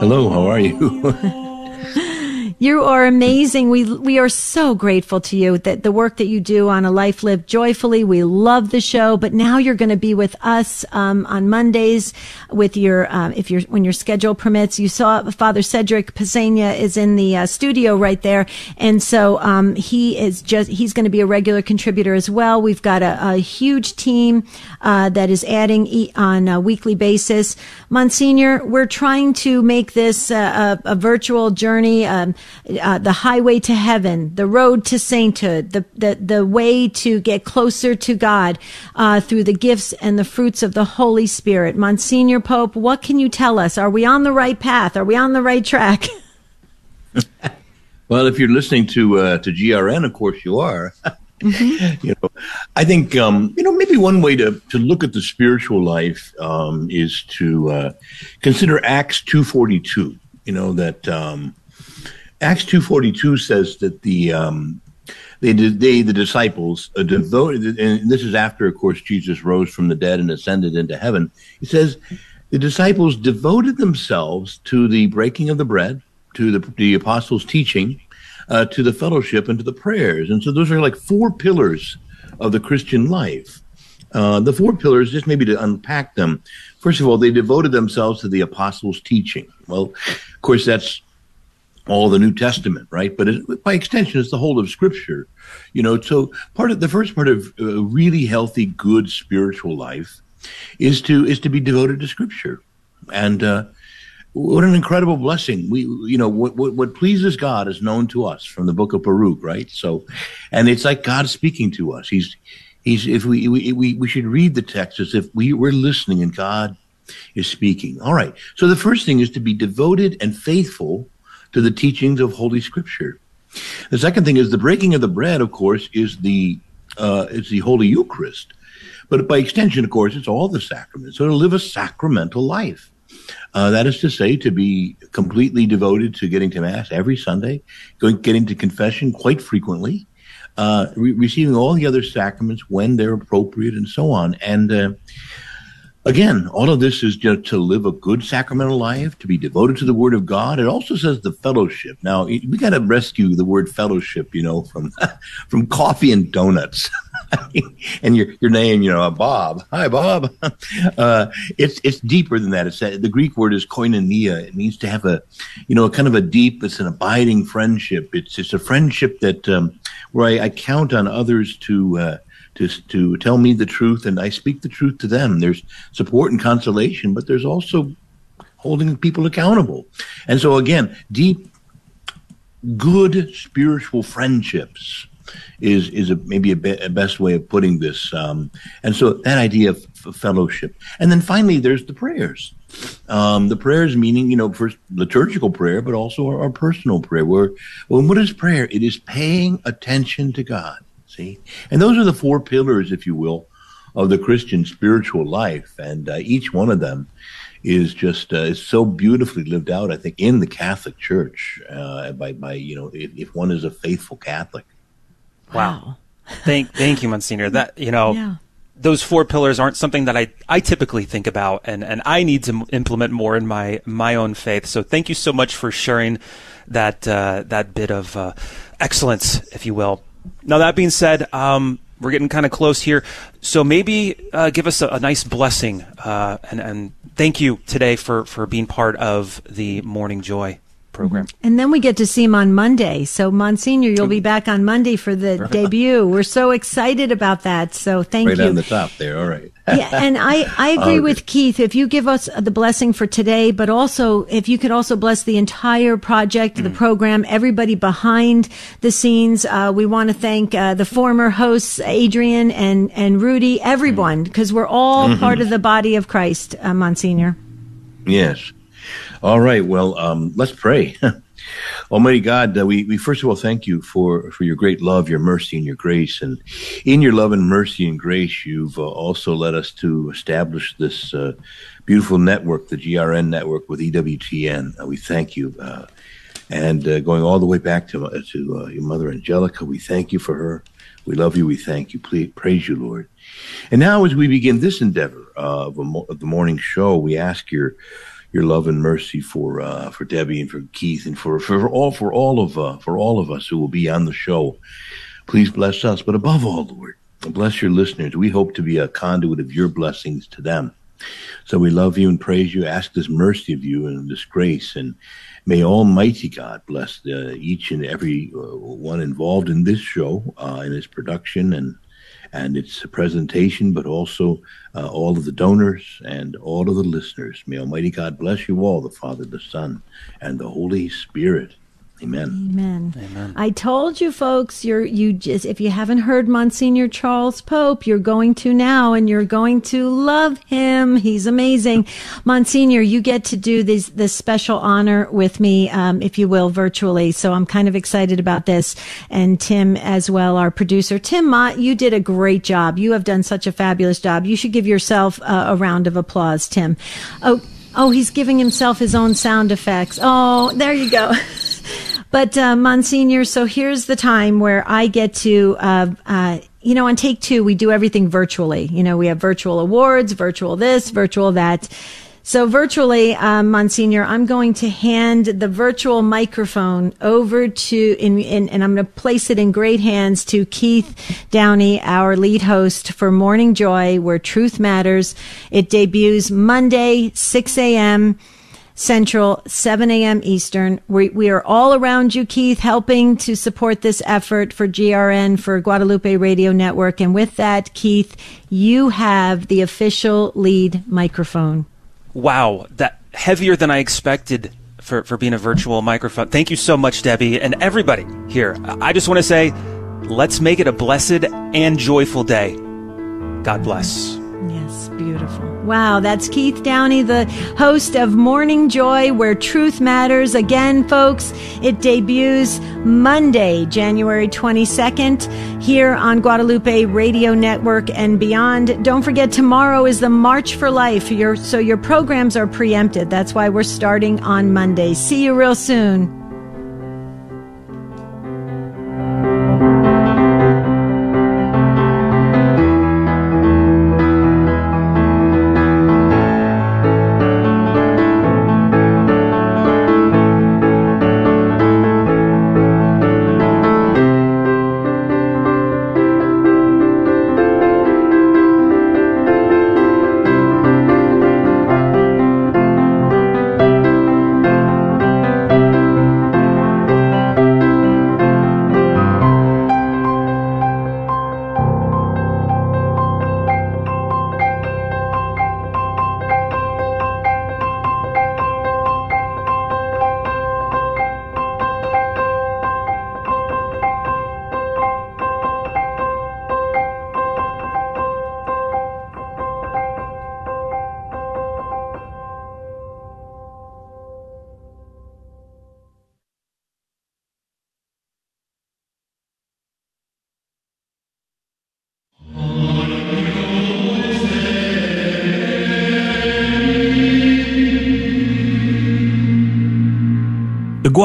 Hello, how are you? You are amazing. We we are so grateful to you that the work that you do on a life lived joyfully. We love the show, but now you're going to be with us um, on Mondays with your um, if your when your schedule permits. You saw Father Cedric Pisegna is in the uh, studio right there, and so um, he is just he's going to be a regular contributor as well. We've got a, a huge team uh, that is adding e- on a weekly basis. Monsignor, we're trying to make this uh, a, a, virtual journey. Um, uh, the highway to heaven, the road to sainthood, the, the, the way to get closer to God uh, through the gifts and the fruits of the Holy Spirit. Monsignor Pope, what can you tell us? Are we on the right path? Are we on the right track? well, if you're listening to uh, to GRN, of course you are. Mm-hmm. you know, I think um, you know maybe one way to to look at the spiritual life um, is to uh, consider Acts two forty two. You know that um, Acts two forty two says that the um, they they the disciples uh, devoted, and this is after, of course, Jesus rose from the dead and ascended into heaven. He says the disciples devoted themselves to the breaking of the bread, to the the apostles' teaching, uh, to the fellowship, and to the prayers. And so those are like four pillars of the Christian life. Uh, the four pillars, just maybe to unpack them. First of all, they devoted themselves to the apostles' teaching. Well, of course, that's all the New Testament, right? But it, by extension, it's the whole of Scripture. You know, so part of the first part of a really healthy, good spiritual life is to is to be devoted to Scripture, and uh, what an incredible blessing. We, you know, what, what what pleases God is known to us from the Book of Baruch, right? So, and it's like God speaking to us. He's he's if we we we, we should read the text as if we we're listening and God is speaking. All right. So the first thing is to be devoted and faithful to the teachings of Holy Scripture. The second thing is the breaking of the bread, of course, is the uh, is the Holy Eucharist, but by extension, of course, it's all the sacraments. So to live a sacramental life, uh, that is to say, to be completely devoted to getting to Mass every Sunday, going getting to confession quite frequently, uh, re- receiving all the other sacraments when they're appropriate, and so on, and uh, Again, all of this is just to live a good sacramental life, to be devoted to the Word of God. It also says the fellowship. Now, we got to rescue the word fellowship, you know, from from coffee and donuts. and your your name, you know, Bob. Hi, Bob. Uh, it's it's deeper than that. It's that, the Greek word is koinonia. It means to have a, you know, a kind of a deep. It's an abiding friendship. It's it's a friendship that um, where I, I, count on others to. Uh, to, to tell me the truth and I speak the truth to them. There's support and consolation, but there's also holding people accountable. And so again, deep, good spiritual friendships is is a, maybe a, be, a, best way of putting this. Um, and so that idea of, fellowship, and then finally there's the prayers. Um, the prayers meaning you know first liturgical prayer, but also our, our personal prayer. Where well, what is prayer? It is paying attention to God. See, and those are the four pillars, if you will, of the Christian spiritual life, and uh, each one of them is just uh, is so beautifully lived out. I think in the Catholic Church uh, by by you know if, if one is a faithful Catholic. Wow. thank thank you, Monsignor. That you know. Yeah. Those four pillars aren't something that I, I typically think about, and, and I need to implement more in my my own faith. So thank you so much for sharing that uh, that bit of uh, excellence, if you will. Now that being said, um, we're getting kind of close here. So maybe uh, give us a, a nice blessing uh, and, and thank you today for, for being part of the Morning Joy program. And then we get to see him on Monday. So, Monsignor, you'll be back on Monday for the debut. We're so excited about that. So, thank right you. Right on the top there. All right. yeah, and I, I agree with Keith. If you give us the blessing for today, but also if you could also bless the entire project, mm. the program, everybody behind the scenes. Uh, we want to thank uh, the former hosts, Adrian and, and Rudy, everyone, because mm. we're all mm-hmm. part of the body of Christ, uh, Monsignor. Yes. All right. Well, um, let's pray. Almighty God, uh, we, we first of all thank you for, for your great love, your mercy, and your grace. And in your love and mercy and grace, you've uh, also led us to establish this uh, beautiful network, the GRN network with EWTN. Uh, we thank you. Uh, and uh, going all the way back to, to your mother, Angelica, we thank you for her. We love you. We thank you. Please, praise you, Lord. And now, as we begin this endeavor of, of the morning show, we ask your your love and mercy for uh, for Debbie and for Keith and for for all for all of uh, for all of us who will be on the show. Please bless us, but above all, Lord, bless your listeners. We hope to be a conduit of your blessings to them. So we love you and praise you. Ask this mercy of you and this grace, and may Almighty God bless uh, each and every uh, one involved in this show, uh, in its production and and its presentation, but also uh, all of the donors and all of the listeners. May Almighty God bless you all, the Father, the Son, and the Holy Spirit. Amen. Amen. Amen. I told you folks, you're you just if you haven't heard Monsignor Charles Pope, you're going to now and you're going to love him. He's amazing. Monsignor, you get to do this this special honor with me, um, if you will, virtually. So I'm kind of excited about this. And Tim as well, our producer. Tim Mott, you did a great job. You have done such a fabulous job. You should give yourself uh, a round of applause, Tim. Oh Oh, he's giving himself his own sound effects. Oh, there you go. But uh, Monsignor, so here's the time where I get to, uh, uh, you know, on take two, we do everything virtually. You know, we have virtual awards, virtual this, virtual that. So virtually, um, Monsignor, I'm going to hand the virtual microphone over to, in, in, and I'm going to place it in great hands to Keith Downey, our lead host for Morning Joy, where truth matters. It debuts Monday, 6 a.m. Central, 7 a.m. Eastern. We, we are all around you, Keith, helping to support this effort for GRN, for Guadalupe Radio Network. And with that, Keith, you have the official lead microphone. Wow, that heavier than I expected for, for being a virtual microphone. Thank you so much, Debbie, and everybody here. I just want to say, let's make it a blessed and joyful day. God bless. Yes, beautiful. Wow, that's Keith Downey, the host of Morning Joy, where truth matters. Again, folks, it debuts Monday, January 22nd, here on Guadalupe Radio Network and beyond. Don't forget, tomorrow is the March for Life. Your, so your programs are preempted. That's why we're starting on Monday. See you real soon.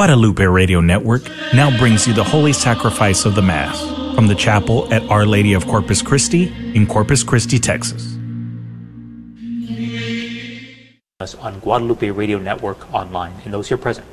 Guadalupe Radio Network now brings you the Holy Sacrifice of the Mass from the chapel at Our Lady of Corpus Christi in Corpus Christi, Texas. On Guadalupe Radio Network online and those here present.